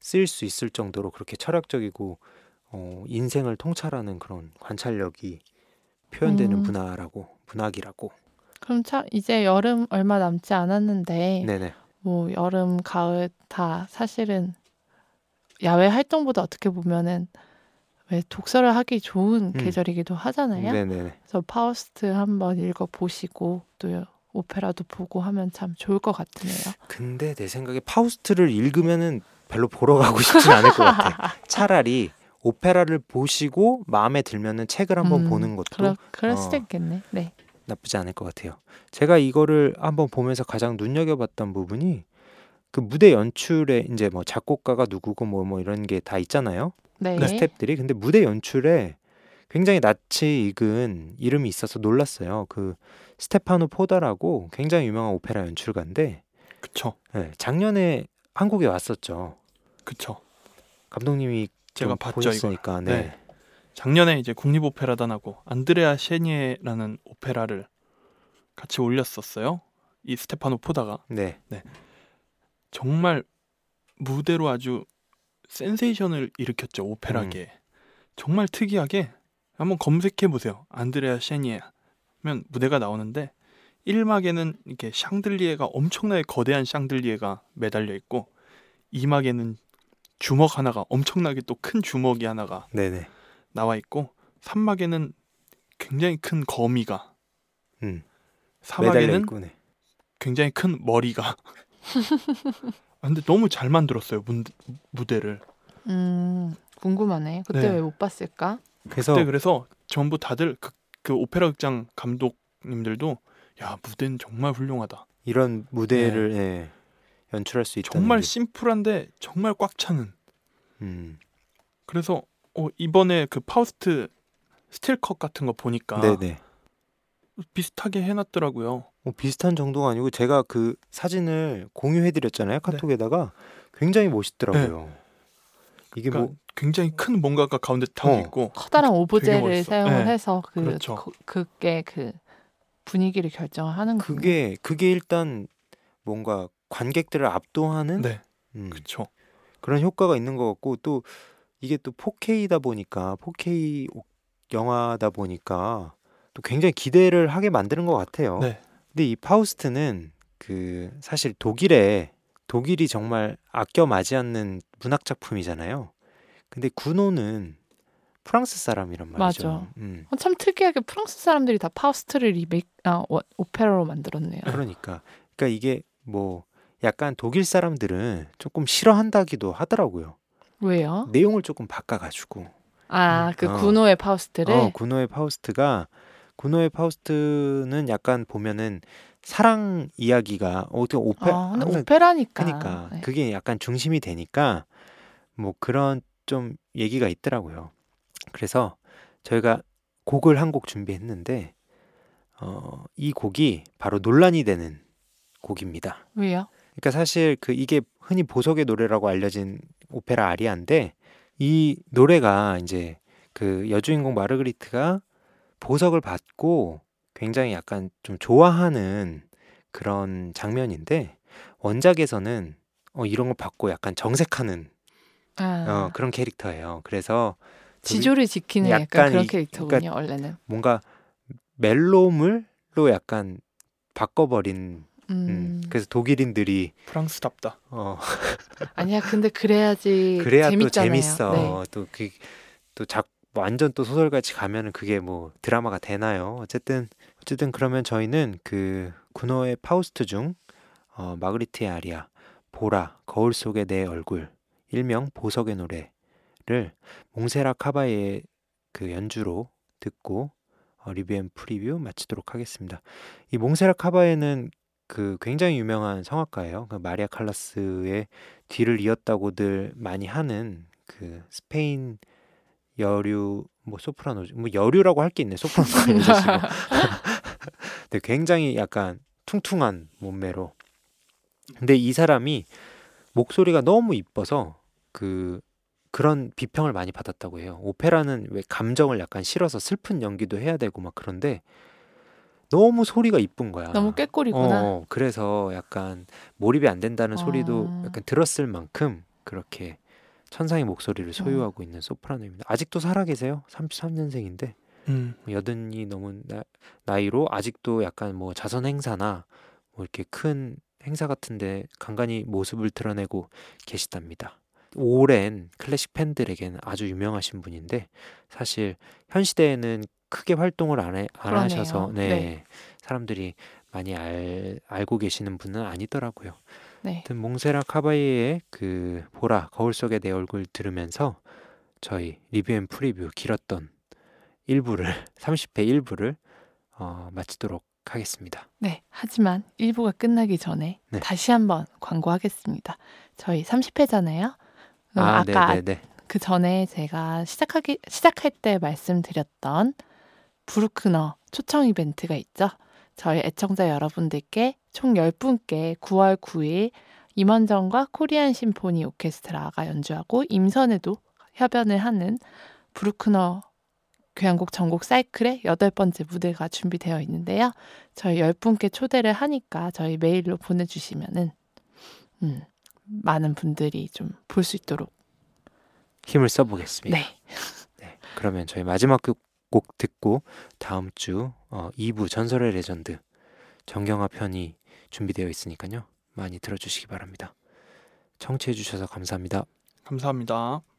쓰일 수 있을 정도로 그렇게 철학적이고 어, 인생을 통찰하는 그런 관찰력이 표현되는 음. 문화라고 문학이라고. 그럼 참 이제 여름 얼마 남지 않았는데 네네. 뭐 여름, 가을 다 사실은 야외 활동보다 어떻게 보면은 왜 독서를 하기 좋은 음. 계절이기도 하잖아요. 네네. 그래서 파우스트 한번 읽어 보시고 또 오페라도 보고 하면 참 좋을 것 같으네요. 근데 내 생각에 파우스트를 읽으면은 별로 보러 가고 싶진 않을 것 같아. 차라리 <laughs> 오페라를 보시고 마음에 들면은 책을 한번 음, 보는 것도 그러, 그럴 수도 어. 있겠네. 네. 나쁘지 않을 것 같아요. 제가 이거를 한번 보면서 가장 눈여겨봤던 부분이 그 무대 연출에 이제 뭐 작곡가가 누구고 뭐뭐 이런 게 다 있잖아요. 네. 스텝들이 근데 무대 연출에 굉장히 낯이 익은 이름이 있어서 놀랐어요. 그 스테파노 포다라고 굉장히 유명한 오페라 연출가인데 그쵸. 네, 작년에 한국에 왔었죠. 그쵸. 감독님이 제가 좀 봤죠, 보셨으니까 네. 네. 작년에 이제 국립오페라단하고 안드레아 셰니에라는 오페라를 같이 올렸었어요. 이 스테파노 포다가 네. 정말 무대로 아주 센세이션을 일으켰죠 오페라계. 정말 특이하게 한번 검색해 보세요. 안드레아 셰니에 하면 무대가 나오는데 1막에는 이렇게 샹들리에가 엄청나게 거대한 샹들리에가 매달려 있고 2막에는 주먹 하나가 엄청나게 또 큰 주먹이 하나가 네네. 나와 있고 3막에는 굉장히 큰 거미가 음. 매달려 4막에는 있고 네. 굉장히 큰 머리가 <laughs> 아, 근데 너무 잘 만들었어요 문, 무대를 음, 궁금하네. 그때 네. 왜못 봤을까? 그래서 그때 그래서 전부 다들 그, 그 오페라 극장 감독님들도 야 무대는 정말 훌륭하다 이런 무대를 예, 연출할 수 있다는 정말 게, 심플한데 정말 꽉 차는 음. 그래서 어, 이번에 그 파우스트 스틸컷 같은 거 보니까 네네. 비슷하게 해놨더라고요 뭐 비슷한 정도가 아니고 제가 그 사진을 공유해드렸잖아요 카톡에다가 굉장히 멋있더라고요. 이게 그러니까 뭐 굉장히 큰 뭔가가 가운데 타고 어. 있고 커다란 오브제를. 사용을 네. 해서 그 그렇죠. 그, 그게 그 분위기를 결정하는 거군요. 그게 그게 일단 뭔가 관객들을 압도하는 네 음, 그쵸 그런 효과가 있는 것 같고 또 이게 또 4K다 보니까 4K 오- 영화다 보니까 또 굉장히 기대를 하게 만드는 것 같아요. 네 근데 이 파우스트는 그 사실 독일에 독일이 정말 아껴 마지 않는 문학 작품이잖아요. 근데 구노는 프랑스 사람이란 말이죠. 맞아. 음, 어, 참 특이하게 프랑스 사람들이 다 파우스트를 리메이크 아, 워- 오페라로 만들었네요. 그러니까 그러니까 이게 뭐 약간 독일 사람들은 조금 싫어한다기도 하더라고요. 왜요? 내용을 조금 바꿔가지고 아, 그 어. 구노의 파우스트를 어, 구노의 파우스트가 구노의 파우스트는 약간 보면은 사랑 이야기가 어떻게 오페 항상 오페라니까. 그러니까 네. 그게 약간 중심이 되니까 뭐 그런 좀 얘기가 있더라고요. 그래서 저희가 곡을 한 곡 준비했는데 어, 이 곡이 바로 논란이 되는 곡입니다. 왜요? 그러니까 사실 그 이게 흔히 보석의 노래라고 알려진 오페라 아리아인데 이 노래가 이제 그 여주인공 마르그리트가 보석을 받고 굉장히 약간 좀 좋아하는 그런 장면인데 원작에서는 어, 이런 걸 받고 약간 정색하는 아, 어, 그런 캐릭터예요. 그래서 지조를 지키는 약간, 약간 그런 이- 캐릭터군요, 원래는. 뭔가 멜로물로 약간 바꿔버린 음. 음, 그래서 독일인들이 프랑스답다 어, <laughs> 아니야, 근데 그래야지 그래야 재밌잖아요. 또 재밌어. 네. 또그또작 완전 또 소설같이 가면은 그게 뭐 드라마가 되나요? 어쨌든 어쨌든 그러면 저희는 그 구노의 파우스트 중 어, 마그리트의 아리아, 보라, 거울 속의 내 얼굴, 일명 보석의 노래를 몽세라 카바예의 그 연주로 듣고 어, review and preview 마치도록 하겠습니다. 이 몽세라 카바예는 그 굉장히 유명한 성악가예요. 그 마리아 칼라스의 뒤를 이었다고들 많이 하는 그 스페인 여류 뭐 소프라노 뭐 여류라고 할 게 있네 소프라노가 여자시고 근데 굉장히 약간 퉁퉁한 몸매로 근데 이 사람이 목소리가 너무 이뻐서 그 그런 비평을 많이 받았다고 해요. 오페라는 왜 감정을 약간 실어서 슬픈 연기도 해야 되고 막 그런데 너무 소리가 이쁜 거야. 너무 꾀꼬리구나. 어, 그래서 약간 몰입이 안 된다는 소리도 어. 약간 들었을 만큼 그렇게 천상의 목소리를 어. 소유하고 있는 소프라노입니다. 아직도 살아 계세요. 33년생인데 음. 여든이 넘은 나, 나이로 아직도 약간 뭐 자선 행사나 뭐 이렇게 큰 행사 같은데 간간히 모습을 드러내고 계시답니다. 오랜 클래식 팬들에게는 아주 유명하신 분인데 사실 현 시대에는 크게 활동을 안, 해, 안 그러네요. 하셔서 네, 네. 사람들이 많이 알, 알고 계시는 분은 아니더라고요. 네. 몽세라 카바예의 그 보라 거울 속의 내 얼굴 들으면서 저희 review and preview 길었던 1부를 30회 1부를 어, 마치도록 하겠습니다. 네. 하지만 1부가 끝나기 전에 네. 다시 한번 광고하겠습니다. 저희 30회잖아요. 아, 아까 네, 네, 네. 그 전에 제가 시작하기 시작할 때 말씀드렸던 브루크너 초청 이벤트가 있죠. 저희 애청자 여러분들께 총 10분께 9월 9일 임원정과 코리안 심포니 오케스트라가 연주하고 임선에도 협연을 하는 브루크너 교향곡 전곡 사이클의 여덟 번째 무대가 준비되어 있는데요. 저희 10분께 초대를 하니까 저희 메일로 보내주시면은 음, 많은 분들이 좀 볼 수 있도록 힘을 써보겠습니다. 네. 네, 그러면 저희 마지막 곡- 곡 듣고 다음 주 어, 2부 전설의 레전드 정경화 편이 준비되어 있으니까요. 많이 들어주시기 바랍니다. 청취해 주셔서 감사합니다. 감사합니다.